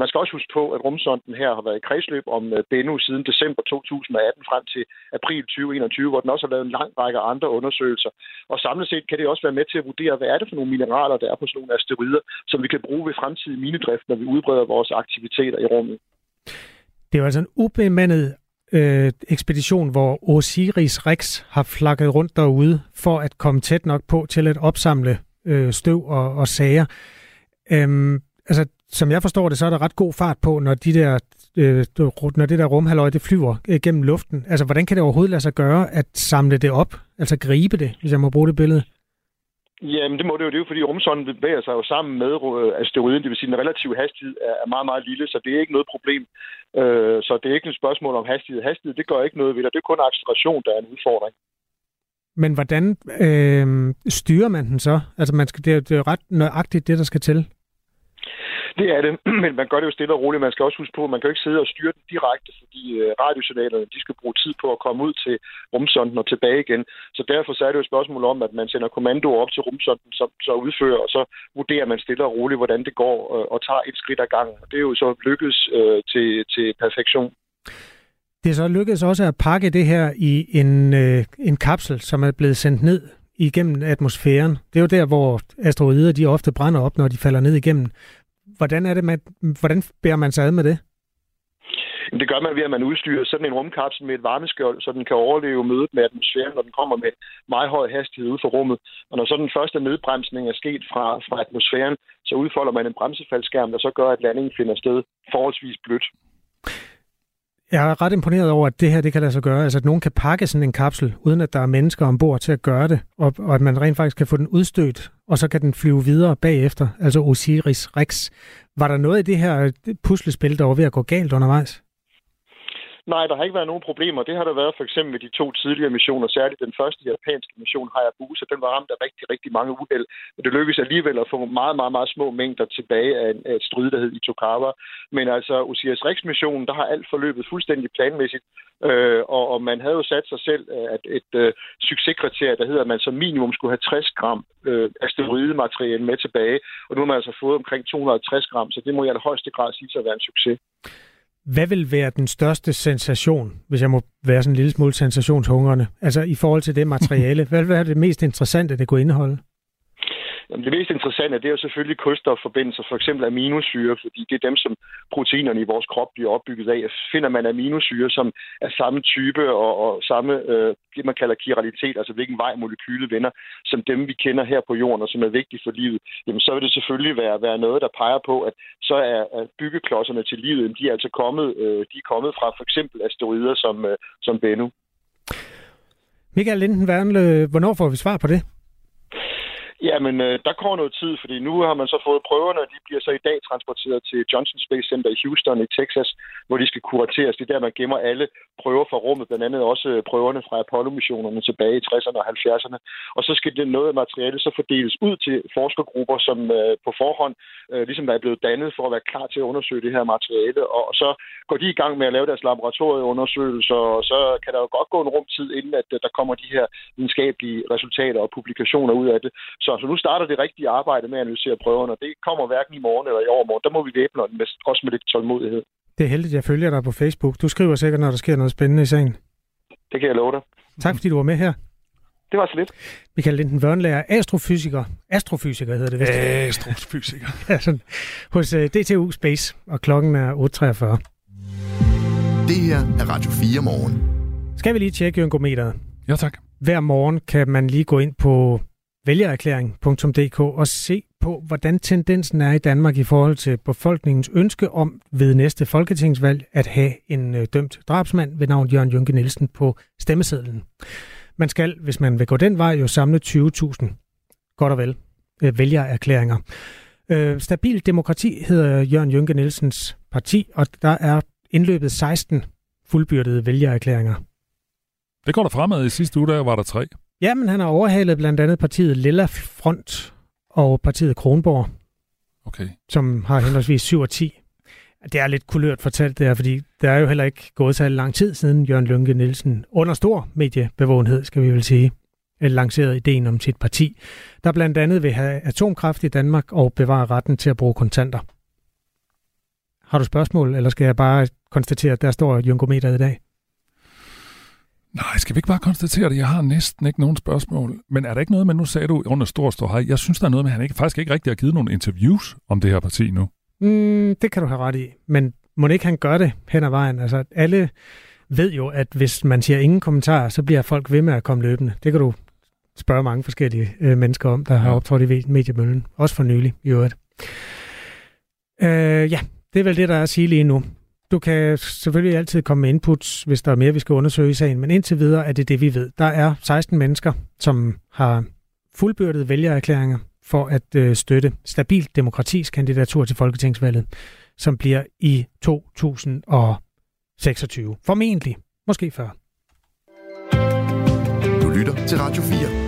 Man skal også huske på, at rumsonden her har været i kredsløb om øh, Bennu siden december 2018 frem til april 2021, hvor den også har lavet en lang række andre undersøgelser. Og samlet set kan det også være med til at vurdere, hvad er det for nogle mineraler, der er på sådan nogle asteroider, som vi kan bruge ved fremtidig minedrift, når vi udbreder vores aktiviteter i rummet.
Det er jo altså en ubemandet øh, ekspedition, hvor Osiris Rex har flakket rundt derude for at komme tæt nok på til at opsamle øh, støv og, og sager. Øhm, altså, som jeg forstår det, så er der ret god fart på, når, de der, øh, når det der rumhalløj, det flyver øh, gennem luften. Altså, hvordan kan det overhovedet lade sig gøre at samle det op? Altså gribe det, hvis jeg må bruge det billede?
Jamen, det må det jo. Det er jo, fordi rumsonden bevæger sig jo sammen med øh, asteroiden. Det vil sige, at den relative hastighed er meget, meget lille, så det er ikke noget problem. Øh, så det er ikke et spørgsmål om hastighed. Hastighed, det gør ikke noget ved det. Det er kun acceleration, der er en udfordring.
Men hvordan øh, styrer man den så? Altså, man skal, det, er, det er ret nøjagtigt, det der skal til.
Det er det, men man gør det jo stille og roligt. Man skal også huske på, at man kan jo ikke sidde og styre den direkte, fordi øh, radiosignalerne de skal bruge tid på at komme ud til rumsonden og tilbage igen. Så derfor så er det jo et spørgsmål om, at man sender kommandoer op til rumsonden, som så udfører, og så vurderer man stille og roligt, hvordan det går, øh, og tager et skridt ad gangen. Og det er jo så lykkedes øh, til, til perfektion.
Det er så lykkedes også at pakke det her i en, øh, en kapsel, som er blevet sendt ned igennem atmosfæren. Det er jo der, hvor asteroider de ofte brænder op, når de falder ned igennem. Hvordan er det, man, hvordan bærer man sig ad med det?
Det gør man ved, at man udstyrer sådan en rumkapsel med et varmeskjold, så den kan overleve mødet med atmosfæren, når den kommer med meget høj hastighed ud fra rummet. Og når så den første nedbremsning er sket fra, fra atmosfæren, så udfolder man en bremsefaldskærm, der så gør, at landingen finder sted forholdsvis blødt.
Jeg er ret imponeret over, at det her det kan lade sig gøre. Altså, at nogen kan pakke sådan en kapsel, uden at der er mennesker ombord til at gøre det, og, og at man rent faktisk kan få den udstødt, og så kan den flyve videre bagefter, altså Osiris Rex. Var der noget i det her øh, puslespil, der var ved at gå galt undervejs?
Nej, der har ikke været nogen problemer. Det har der været for eksempel med de to tidligere missioner, særligt den første japanske mission, Hayabusa. Den var ramt af rigtig, rigtig mange uheld, men det lykkedes alligevel at få meget, meget, meget små mængder tilbage af, en, af et stryde, der hed Itokawa. Men altså, Osiris Rex-missionen, der har alt forløbet fuldstændig planmæssigt, øh, og, og man havde jo sat sig selv øh, at et øh, succeskriterie, der hedder, at man som minimum skulle have 60 gram øh, asteroidemateriale med tilbage, og nu har man altså fået omkring 250 gram, så det må jeg i højeste grad sige sig at være en succes.
Hvad vil være den største sensation, hvis jeg må være sådan en lille smule sensationshungrende? Altså i forhold til det materiale. Hvad vil være det mest interessante, det kunne indeholde?
Jamen, det mest interessante det er jo selvfølgelig kulstofforbindelser, for eksempel aminosyre, fordi det er dem, som proteinerne i vores krop bliver opbygget af. Finder man aminosyre, som er samme type og, og samme, øh, det man kalder kiralitet, altså hvilken vej molekylet vender, som dem vi kender her på jorden og som er vigtige for livet, jamen så vil det selvfølgelig være, være noget, der peger på, at så er, at byggeklodserne til livet, de er altså kommet, øh, de er kommet fra for eksempel asteroider som, øh, som Bennu.
Michael Linden Wernle, hvornår får vi svar på det?
Jamen, øh, der går noget tid, fordi nu har man så fået prøverne, og de bliver så i dag transporteret til Johnson Space Center i Houston i Texas, hvor de skal kurateres. Det er der, man gemmer alle prøver fra rummet, blandt andet også øh, prøverne fra Apollo-missionerne tilbage i 60'erne og 70'erne. Og så skal det noget af materialet så fordeles ud til forskergrupper, som øh, på forhånd øh, ligesom er blevet dannet for at være klar til at undersøge det her materiale. Og, og så går de i gang med at lave deres laboratorieundersøgelser, og så kan der jo godt gå en rumtid, inden at øh, der kommer de her videnskabelige resultater og publikationer ud af det. Så, så nu starter det rigtige arbejde med at analysere prøverne, og det kommer hverken i morgen eller i overmorgen. Der må vi væbne med, også med lidt tålmodighed.
Det er heldigt, jeg følger dig på Facebook. Du skriver sikkert, når der sker noget spændende i sagen.
Det kan jeg love dig.
Tak fordi du var med her.
Det var så lidt.
Michael Linden Wørnlager, astrofysiker. Astrofysiker hedder det vist.
Astrofysiker.
ja, sådan, hos uh, øh, DTU Space, og klokken er 8.43.
Det her er Radio 4 morgen.
Skal vi lige tjekke yngometeret?
Ja, tak.
Hver morgen kan man lige gå ind på vælgererklæring.dk og se på, hvordan tendensen er i Danmark i forhold til befolkningens ønske om ved næste folketingsvalg at have en øh, dømt drabsmand ved navn Jørgen Jynke Nielsen på stemmesedlen. Man skal, hvis man vil gå den vej, jo samle 20.000 godt og vel øh, vælgererklæringer. Øh, Stabil Demokrati hedder Jørgen Jynke Nielsens parti, og der er indløbet 16 fuldbyrdede vælgererklæringer.
Det går der fremad. I sidste uge der var der tre.
Ja, men han har overhalet blandt andet partiet Lilla Front og partiet Kronborg,
okay.
som har henholdsvis 7 og 10 Det er lidt kulørt fortalt det her, fordi der er jo heller ikke gået så lang tid siden Jørgen Lønke Nielsen under stor mediebevågenhed, skal vi vel sige, lanceret ideen om sit parti, der blandt andet vil have atomkraft i Danmark og bevare retten til at bruge kontanter. Har du spørgsmål, eller skal jeg bare konstatere, at der står Junkometer i dag?
Nej, skal vi ikke bare konstatere det? Jeg har næsten ikke nogen spørgsmål. Men er der ikke noget med, nu sagde du under stor stor hej, jeg synes, der er noget med, at han ikke, faktisk ikke rigtig har givet nogle interviews om det her parti nu.
Mm, det kan du have ret i. Men må ikke han gøre det hen ad vejen? Altså, alle ved jo, at hvis man siger ingen kommentarer, så bliver folk ved med at komme løbende. Det kan du spørge mange forskellige øh, mennesker om, der har optrådt i mediemøllen. Også for nylig, i øvrigt. Øh, ja, det er vel det, der er at sige lige nu. Du kan selvfølgelig altid komme med inputs, hvis der er mere, vi skal undersøge i sagen, men indtil videre er det det, vi ved. Der er 16 mennesker, som har fuldbyrdet vælgererklæringer for at øh, støtte stabilt demokratis kandidatur til Folketingsvalget, som bliver i 2026. Formentlig. Måske før.
Du lytter til Radio 4.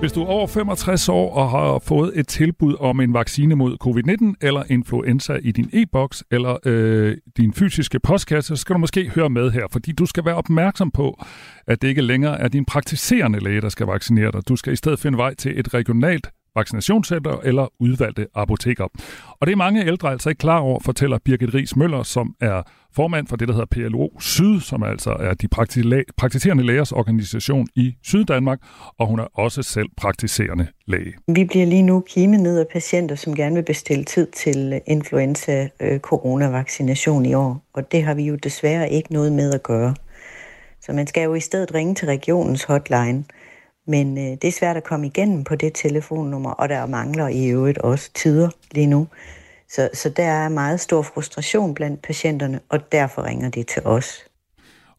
Hvis du er over 65 år og har fået et tilbud om en vaccine mod covid-19 eller influenza i din e-boks eller øh, din fysiske postkasse, så skal du måske høre med her, fordi du skal være opmærksom på, at det ikke længere er din praktiserende læge, der skal vaccinere dig. Du skal i stedet finde vej til et regionalt vaccinationscenter eller udvalgte apoteker. Og det er mange ældre altså ikke klar over, fortæller Birgit Ries Møller, som er formand for det, der hedder PLO Syd, som altså er de praktiserende lægers organisation i Syddanmark, og hun er også selv praktiserende læge.
Vi bliver lige nu kimet ned af patienter, som gerne vil bestille tid til øh, influenza-coronavaccination øh, i år, og det har vi jo desværre ikke noget med at gøre. Så man skal jo i stedet ringe til regionens hotline – men øh, det er svært at komme igennem på det telefonnummer, og der mangler i øvrigt også tider lige nu. Så, så der er meget stor frustration blandt patienterne, og derfor ringer de til os.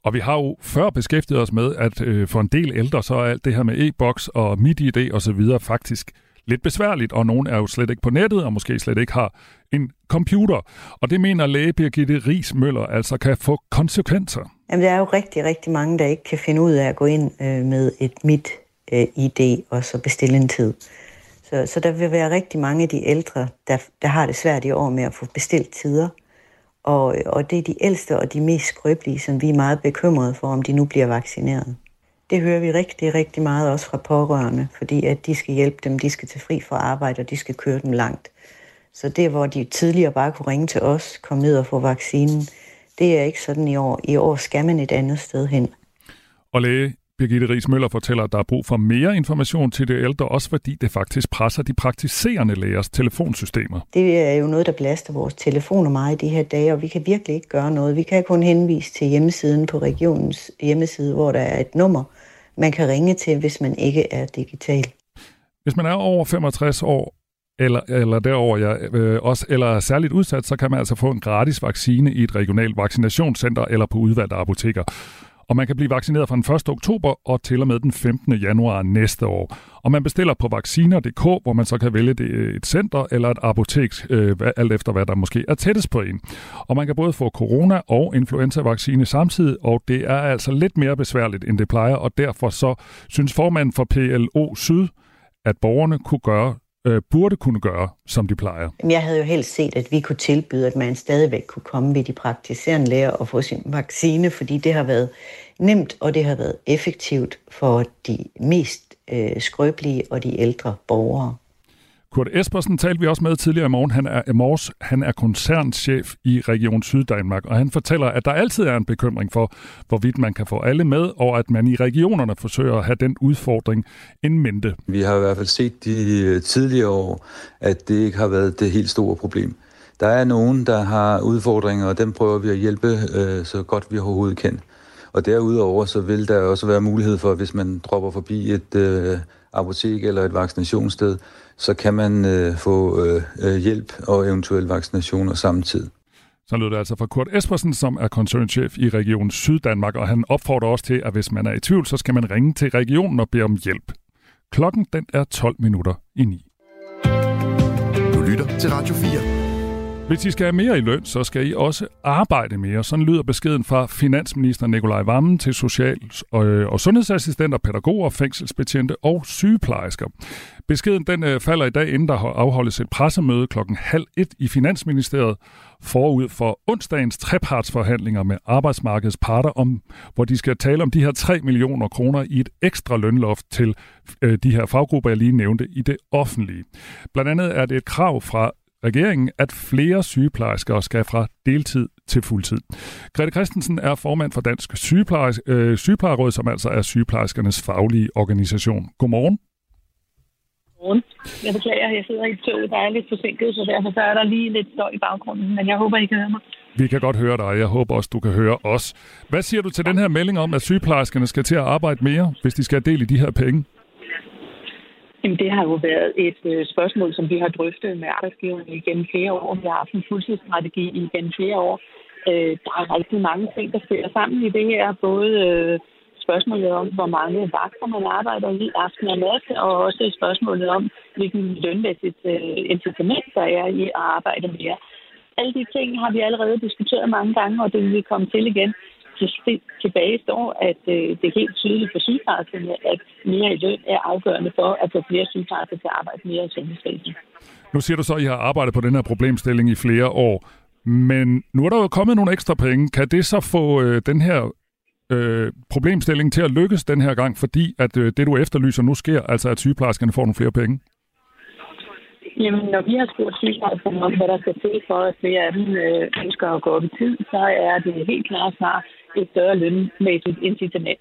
Og vi har jo før beskæftiget os med, at øh, for en del ældre, så er alt det her med e-boks og MidiID og så videre faktisk lidt besværligt, og nogen er jo slet ikke på nettet, og måske slet ikke har en computer. Og det mener læge Birgitte Ries Møller altså kan få konsekvenser.
Jamen, der er jo rigtig, rigtig mange, der ikke kan finde ud af at gå ind øh, med et mit øh, ID og så bestille en tid. Så, så der vil være rigtig mange af de ældre, der, der har det svært i år med at få bestilt tider. Og, og det er de ældste og de mest skrøbelige, som vi er meget bekymrede for, om de nu bliver vaccineret. Det hører vi rigtig, rigtig meget også fra pårørende, fordi at de skal hjælpe dem, de skal til fri fra arbejde, og de skal køre dem langt. Så det, hvor de tidligere bare kunne ringe til os, komme ned og få vaccinen, det er ikke sådan i år. I år skal man et andet sted hen.
Og læge, Birgitte Ries Møller fortæller, at der er brug for mere information til det ældre, også fordi det faktisk presser de praktiserende lægers telefonsystemer.
Det er jo noget, der belaster vores telefoner meget i de her dage, og vi kan virkelig ikke gøre noget. Vi kan kun henvise til hjemmesiden på regionens hjemmeside, hvor der er et nummer, man kan ringe til, hvis man ikke er digital.
Hvis man er over 65 år, eller, eller derover ja, øh, også, eller er særligt udsat, så kan man altså få en gratis vaccine i et regionalt vaccinationscenter eller på udvalgte apoteker. Og man kan blive vaccineret fra den 1. oktober og til og med den 15. januar næste år. Og man bestiller på vacciner.dk, hvor man så kan vælge det øh, et center eller et apotek, øh, alt efter hvad der måske er tættest på en. Og man kan både få corona- og influenza-vaccine samtidig, og det er altså lidt mere besværligt, end det plejer, og derfor så synes formanden for PLO Syd, at borgerne kunne gøre øh, burde kunne gøre, som de plejer?
Jeg havde jo helst set, at vi kunne tilbyde, at man stadigvæk kunne komme ved de praktiserende læger og få sin vaccine, fordi det har været nemt, og det har været effektivt for de mest øh, skrøbelige og de ældre borgere.
Kurt Espersen talte vi også med tidligere i morgen. Han er, i morges, han er koncernchef i Region Syddanmark, og han fortæller, at der altid er en bekymring for, hvorvidt man kan få alle med, og at man i regionerne forsøger at have den udfordring en mente.
Vi har i hvert fald set de øh, tidligere år, at det ikke har været det helt store problem. Der er nogen, der har udfordringer, og dem prøver vi at hjælpe øh, så godt vi overhovedet kan. Og derudover så vil der også være mulighed for, hvis man dropper forbi et øh, apotek eller et vaccinationssted, så kan man øh, få øh, øh hjælp og eventuelle vaccinationer samtidig.
Så lød det altså fra Kurt Espersen, som er koncernchef i Region Syddanmark, og han opfordrer også til, at hvis man er i tvivl, så skal man ringe til regionen og bede om hjælp. Klokken den er 12 minutter i 9.
Du lytter til Radio 4.
Hvis I skal have mere i løn, så skal I også arbejde mere. Sådan lyder beskeden fra finansminister Nikolaj Vammen til social- øh, og, sundhedsassistenter, pædagoger, fængselsbetjente og sygeplejersker. Beskeden den øh, falder i dag, inden der afholdes et pressemøde klokken halv et i Finansministeriet forud for onsdagens trepartsforhandlinger med arbejdsmarkedets parter, om, hvor de skal tale om de her 3 millioner kroner i et ekstra lønloft til øh, de her faggrupper, jeg lige nævnte, i det offentlige. Blandt andet er det et krav fra regeringen, at flere sygeplejersker skal fra deltid til fuldtid. Grete Christensen er formand for Dansk Sygepleje, øh, Sygeplejeråd, som altså er sygeplejerskernes faglige organisation. Godmorgen.
Godmorgen. Jeg beklager, jeg sidder i tog, der er lidt forsinket, så derfor så er der lige lidt støj i baggrunden, men jeg håber, I kan høre mig.
Vi kan godt høre dig. Jeg håber også, du kan høre os. Hvad siger du til den her melding om, at sygeplejerskerne skal til at arbejde mere, hvis de skal have del i de her penge?
Jamen, det har jo været et øh, spørgsmål, som vi har drøftet med arbejdsgiverne igennem flere år. Vi har haft en fuldtidsstrategi igennem flere år. Øh, der er rigtig mange ting, der spiller sammen i det her. Både øh, spørgsmålet om, hvor mange vagter man arbejder i aften og nat, og også spørgsmålet om, hvilken lønmæssigt øh, incitament der er i at arbejde mere. Alle de ting har vi allerede diskuteret mange gange, og det vil vi komme til igen tilbage står, at øh, det er helt tydeligt for sygeplejerskerne, at mere i løn er afgørende for at få flere sygeplejersker til at arbejde mere i sundhedsvæsenet.
Nu siger du så, at I har arbejdet på den her problemstilling i flere år, men nu er der jo kommet nogle ekstra penge. Kan det så få øh, den her øh, problemstilling til at lykkes den her gang, fordi at øh, det, du efterlyser nu sker, altså at sygeplejerskerne får nogle flere penge?
Jamen, når vi har spurgt sygeplejerskerne om, hvad der skal til for, at flere af dem øh, ønsker at gå op i tid, så er det helt klart svar et større lønmæssigt incitament.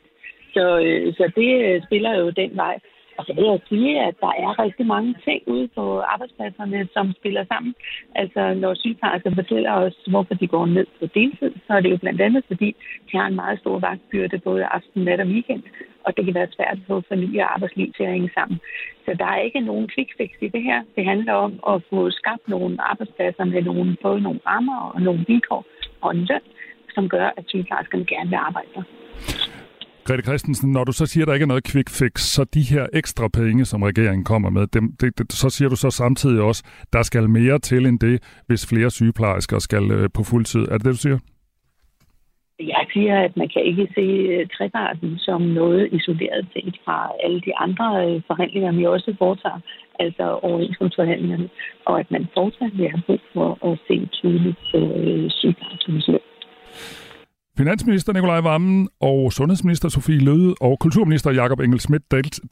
Så, øh, så det øh, spiller jo den vej. Og så vil jeg sige, at der er rigtig mange ting ude på arbejdspladserne, som spiller sammen. Altså, når sygeplejersker fortæller os, hvorfor de går ned på deltid, så er det jo blandt andet, fordi de har en meget stor vagtbyrde både aften, nat og weekend, og det kan være svært at få familie og arbejdsliv til at hænge sammen. Så der er ikke nogen quick fix i det her. Det handler om at få skabt nogle arbejdspladser med nogle, både nogle rammer og nogle vilkår og en løn, som gør, at sygeplejerskerne gerne vil arbejde der.
Grete Christensen, når du så siger, at der ikke er noget quick fix, så de her ekstra penge, som regeringen kommer med, dem, det, det, så siger du så samtidig også, der skal mere til end det, hvis flere sygeplejersker skal øh, på fuld tid. Er det det, du siger?
Jeg siger, at man kan ikke se øh, treparten som noget isoleret set fra alle de andre øh, forhandlinger, vi også foretager, altså overenskomstforhandlingerne, og at man fortsat vil have brug for at se tydeligt på øh, sygeplejerskens løn.
Finansminister Nikolaj Vammen og sundhedsminister Sofie Løde og kulturminister Jakob Engel Schmidt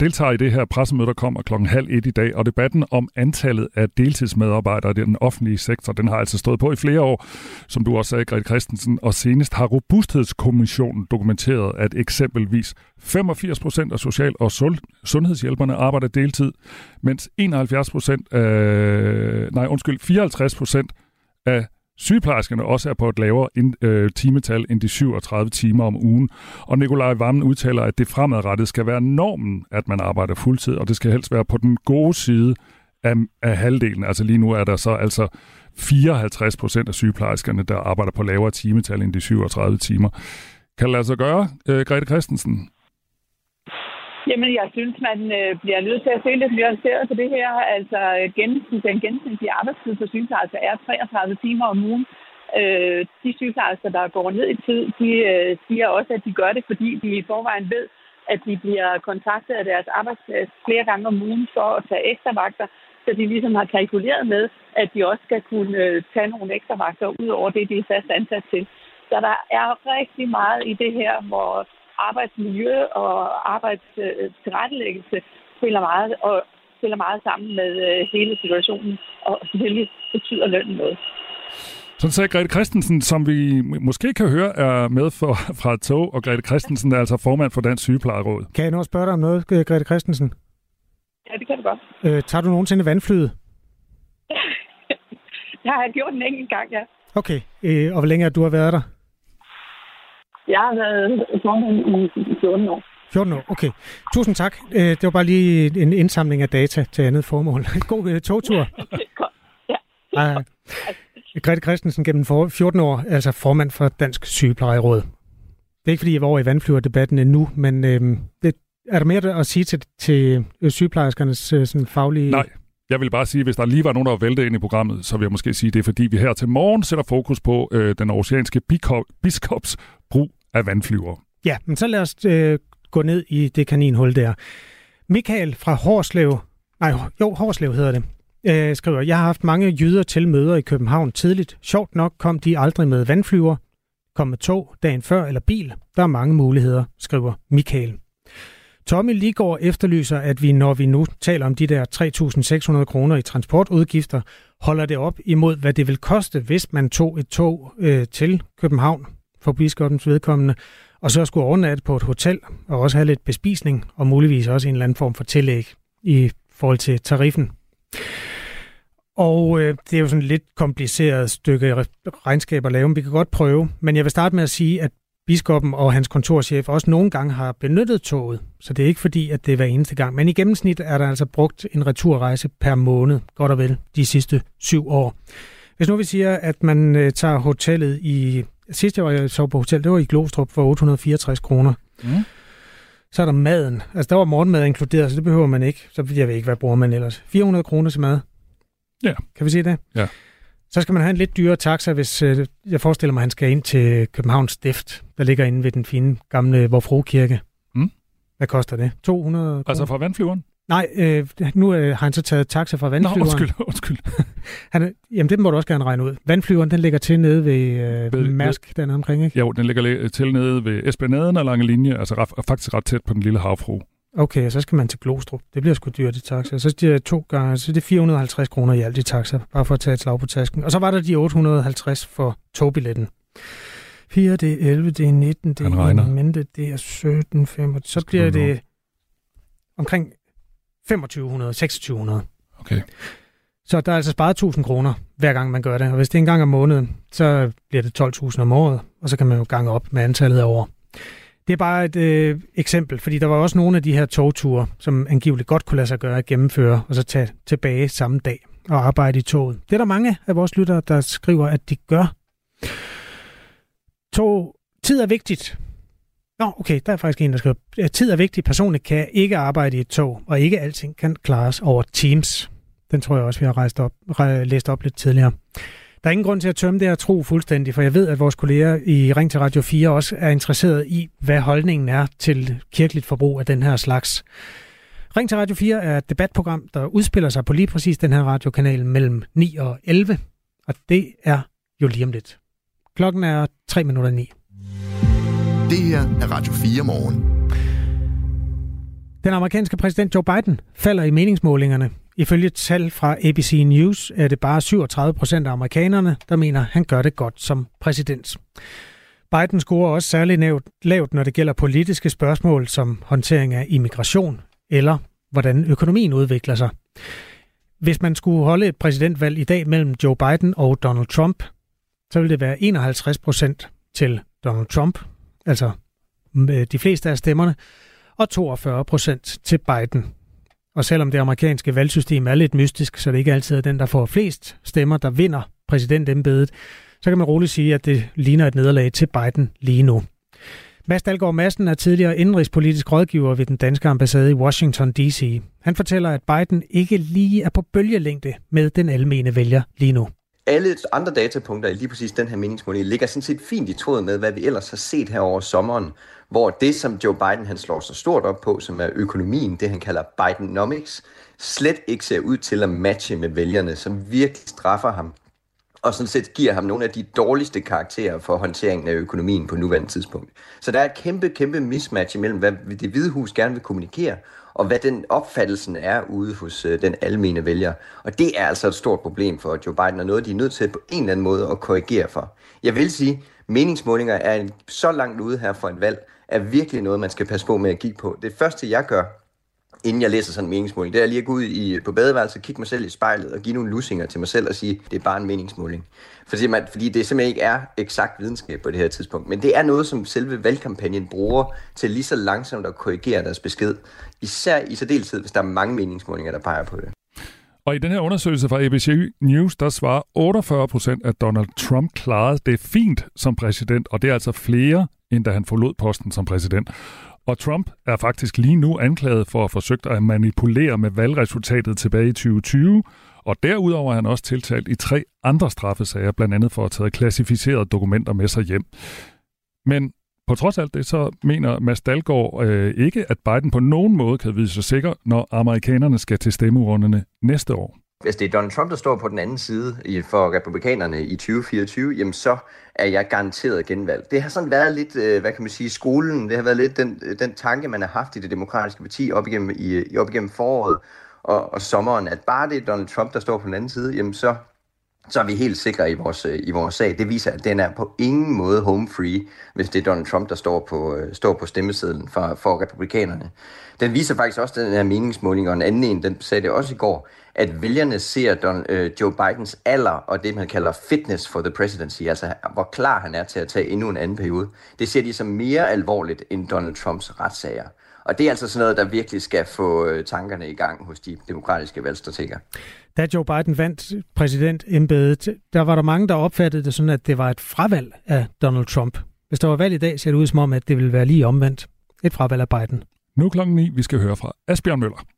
deltager i det her pressemøde, der kommer klokken halv et i dag. Og debatten om antallet af deltidsmedarbejdere i den offentlige sektor, den har altså stået på i flere år, som du også sagde, Grete Christensen. Og senest har Robusthedskommissionen dokumenteret, at eksempelvis 85 procent af social- og sundhedshjælperne arbejder deltid, mens 71 procent af, nej undskyld, 54 procent af sygeplejerskerne også er på et lavere ind, øh, timetal end de 37 timer om ugen. Og Nikolaj Vammen udtaler, at det fremadrettet skal være normen, at man arbejder fuldtid, og det skal helst være på den gode side af, af halvdelen. Altså lige nu er der så altså 54 procent af sygeplejerskerne, der arbejder på lavere timetal end de 37 timer. Kan det lade sig gøre, øh, Grete Christensen?
Jamen, jeg synes, man øh, bliver nødt til at se lidt nuanceret på det her. Altså, øh, gennemsnit, den gennemsnitlige arbejdstid for sygeplejersker er 33 timer om ugen. Øh, de sygeplejersker, der går ned i tid, de øh, siger også, at de gør det, fordi de i forvejen ved, at de bliver kontaktet af deres arbejdsplads flere gange om ugen for at tage ekstra vagter, så de ligesom har kalkuleret med, at de også skal kunne øh, tage nogle ekstra vagter ud over det, de er fast ansat til. Så der er rigtig meget i det her, hvor arbejdsmiljø og arbejdstilrettelæggelse spiller meget, og spiller meget sammen med øh, hele situationen, og selvfølgelig betyder lønnen noget.
Sådan sagde Grete Christensen, som vi måske kan høre er med for, fra et tog, og Grete Christensen er altså formand for Dansk Sygeplejeråd.
Kan jeg nå at spørge dig om noget, Grete Christensen?
Ja, det kan du godt.
Øh, tager du nogensinde vandflyet?
jeg har gjort den enkelt gang, ja.
Okay, øh, og hvor længe har du har været der?
Jeg har været formand i 14 år.
14 år, okay. Tusind tak. Øh, det var bare lige en indsamling af data til andet formål. God uh, togtur. ja. Uh, Grete Christensen gennem 14 år, altså formand for Dansk Sygeplejeråd. Det er ikke, fordi jeg var over i vandflyverdebatten endnu, men øhm, det, er der mere at sige til, til sygeplejerskernes øh, sådan faglige...
Nej, Jeg vil bare sige, hvis der lige var nogen, der var væltet ind i programmet, så vil jeg måske sige, det er fordi, vi her til morgen sætter fokus på øh, den oceanske biskops brug af vandflyver.
Ja, men så lad os øh, gå ned i det kaninhul der. Michael fra Horslev, nej, jo, Horslev hedder det, øh, skriver, jeg har haft mange jyder til møder i København tidligt. Sjovt nok kom de aldrig med vandflyver, kom med tog dagen før eller bil. Der er mange muligheder, skriver Michael. Tommy Ligård efterlyser, at vi, når vi nu taler om de der 3.600 kroner i transportudgifter, holder det op imod, hvad det vil koste, hvis man tog et tog øh, til København for biskopens vedkommende, og så skulle overnatte på et hotel, og også have lidt bespisning, og muligvis også en eller anden form for tillæg i forhold til tariffen. Og øh, det er jo sådan et lidt kompliceret stykke regnskab at lave, men vi kan godt prøve. Men jeg vil starte med at sige, at biskoppen og hans kontorchef også nogle gange har benyttet toget, så det er ikke fordi, at det er hver eneste gang. Men i gennemsnit er der altså brugt en returrejse per måned, godt og vel, de sidste syv år. Hvis nu vi siger, at man øh, tager hotellet i... Sidste år, jeg sov på hotel, det var i Glostrup for 864 kroner. Mm. Så er der maden. Altså, der var morgenmad inkluderet, så det behøver man ikke. Så jeg ved ikke, hvad bruger man ellers. 400 kroner til mad.
Ja.
Kan vi se det?
Ja.
Så skal man have en lidt dyrere taxa, hvis øh, jeg forestiller mig, at han skal ind til Københavns Stift, der ligger inde ved den fine gamle Vorfro Kirke.
Mm.
Hvad koster det? 200 kroner?
Altså fra vandflyveren?
Nej, øh, nu øh, har han så taget taxa fra vandflyveren. Nå,
undskyld, undskyld.
han, jamen, det må du også gerne regne ud. Vandflyveren, den ligger til nede ved, øh, ved Mærsk, dernede omkring, ikke?
Jo, den ligger til nede ved Esplanaden og Lange Linje, altså ret, faktisk ret tæt på den lille havfru.
Okay, så skal man til Glostrup. Det bliver sgu dyrt i taxa. Så er det to gange, så er det 450 kroner i alt i taxa, bare for at tage et slag på tasken. Og så var der de 850 for togbilletten. 4, det er 11, det er 19, det er mente, det er 17, 5, så bliver det omkring 2500, 2600.
Okay.
Så der er altså sparet 1000 kroner, hver gang man gør det. Og hvis det er en gang om måneden, så bliver det 12.000 om året, og så kan man jo gange op med antallet af år. Det er bare et øh, eksempel, fordi der var også nogle af de her togture, som angiveligt godt kunne lade sig gøre at gennemføre, og så tage tilbage samme dag og arbejde i toget. Det er der mange af vores lyttere, der skriver, at de gør. Tog, tid er vigtigt. Nå, okay, der er faktisk en, der skriver, tid er vigtig, Personligt kan ikke arbejde i et tog, og ikke alting kan klares over Teams. Den tror jeg også, vi har rejst op, læst op lidt tidligere. Der er ingen grund til at tømme det her tro fuldstændig, for jeg ved, at vores kolleger i Ring til Radio 4 også er interesseret i, hvad holdningen er til kirkeligt forbrug af den her slags. Ring til Radio 4 er et debatprogram, der udspiller sig på lige præcis den her radiokanal mellem 9 og 11, og det er jo lige om lidt. Klokken er 3 minutter 9.
Det her er Radio 4 morgen.
Den amerikanske præsident Joe Biden falder i meningsmålingerne. Ifølge tal fra ABC News er det bare 37 procent af amerikanerne, der mener, han gør det godt som præsident. Biden scorer også særligt lavt, når det gælder politiske spørgsmål som håndtering af immigration eller hvordan økonomien udvikler sig. Hvis man skulle holde et præsidentvalg i dag mellem Joe Biden og Donald Trump, så ville det være 51 procent til Donald Trump, altså øh, de fleste af stemmerne, og 42 procent til Biden. Og selvom det amerikanske valgsystem er lidt mystisk, så det ikke altid er den, der får flest stemmer, der vinder præsidentembedet, så kan man roligt sige, at det ligner et nederlag til Biden lige nu. Mads Dalgaard Madsen er tidligere indrigspolitisk rådgiver ved den danske ambassade i Washington D.C. Han fortæller, at Biden ikke lige er på bølgelængde med den almene vælger lige nu.
Alle andre datapunkter i lige præcis den her meningsmåling ligger sådan set fint i tråd med, hvad vi ellers har set her over sommeren, hvor det, som Joe Biden han slår så stort op på, som er økonomien, det han kalder Bidenomics, slet ikke ser ud til at matche med vælgerne, som virkelig straffer ham og sådan set giver ham nogle af de dårligste karakterer for håndteringen af økonomien på nuværende tidspunkt. Så der er et kæmpe, kæmpe mismatch imellem, hvad det hvide hus gerne vil kommunikere, og hvad den opfattelsen er ude hos øh, den almene vælger. Og det er altså et stort problem for Joe Biden, og noget, de er nødt til på en eller anden måde at korrigere for. Jeg vil sige, meningsmålinger er en, så langt ude her for et valg, er virkelig noget, man skal passe på med at kigge på. Det første, jeg gør, inden jeg læser sådan en meningsmåling, det er lige at gå ud i, på badeværelset, kigge mig selv i spejlet og give nogle lusinger til mig selv og sige, det er bare en meningsmåling. Fordi, man, fordi det simpelthen ikke er eksakt videnskab på det her tidspunkt. Men det er noget, som selve valgkampagnen bruger til lige så langsomt at korrigere deres besked. Især i særdeleshed, hvis der er mange meningsmålinger, der peger på det.
Og i den her undersøgelse fra ABC News, der svarer 48 procent, at Donald Trump klarede det fint som præsident, og det er altså flere, end da han forlod posten som præsident. Og Trump er faktisk lige nu anklaget for at forsøgt at manipulere med valgresultatet tilbage i 2020, og derudover er han også tiltalt i tre andre straffesager, blandt andet for at have klassificerede dokumenter med sig hjem. Men på trods af alt det, så mener Mads Dalgaard øh, ikke, at Biden på nogen måde kan vide sig sikker, når amerikanerne skal til stemmeurnerne næste år.
Hvis det er Donald Trump, der står på den anden side for republikanerne i 2024, jamen så er jeg garanteret genvalg. Det har sådan været lidt, øh, hvad kan man sige, skolen, det har været lidt den, øh, den tanke, man har haft i det demokratiske parti op igennem, i, op igennem foråret og, og sommeren, at bare det er Donald Trump, der står på den anden side, jamen så så er vi helt sikre i vores, øh, i vores sag. Det viser, at den er på ingen måde home free, hvis det er Donald Trump, der står på, står på stemmesedlen for, for republikanerne. Den viser faktisk også den her meningsmåling, og en anden en, den sagde det også i går, at vælgerne ser Don, øh, Joe Bidens alder og det, man kalder fitness for the presidency, altså hvor klar han er til at tage endnu en anden periode, det ser de som mere alvorligt end Donald Trumps retssager. Og det er altså sådan noget, der virkelig skal få øh, tankerne i gang hos de demokratiske valgstrateger.
Da Joe Biden vandt præsidentembedet, der var der mange, der opfattede det sådan, at det var et fravalg af Donald Trump. Hvis der var valg i dag, ser det ud som om, at det ville være lige omvendt. Et fravalg af Biden.
Nu klokken 9, vi skal høre fra Asbjørn Møller.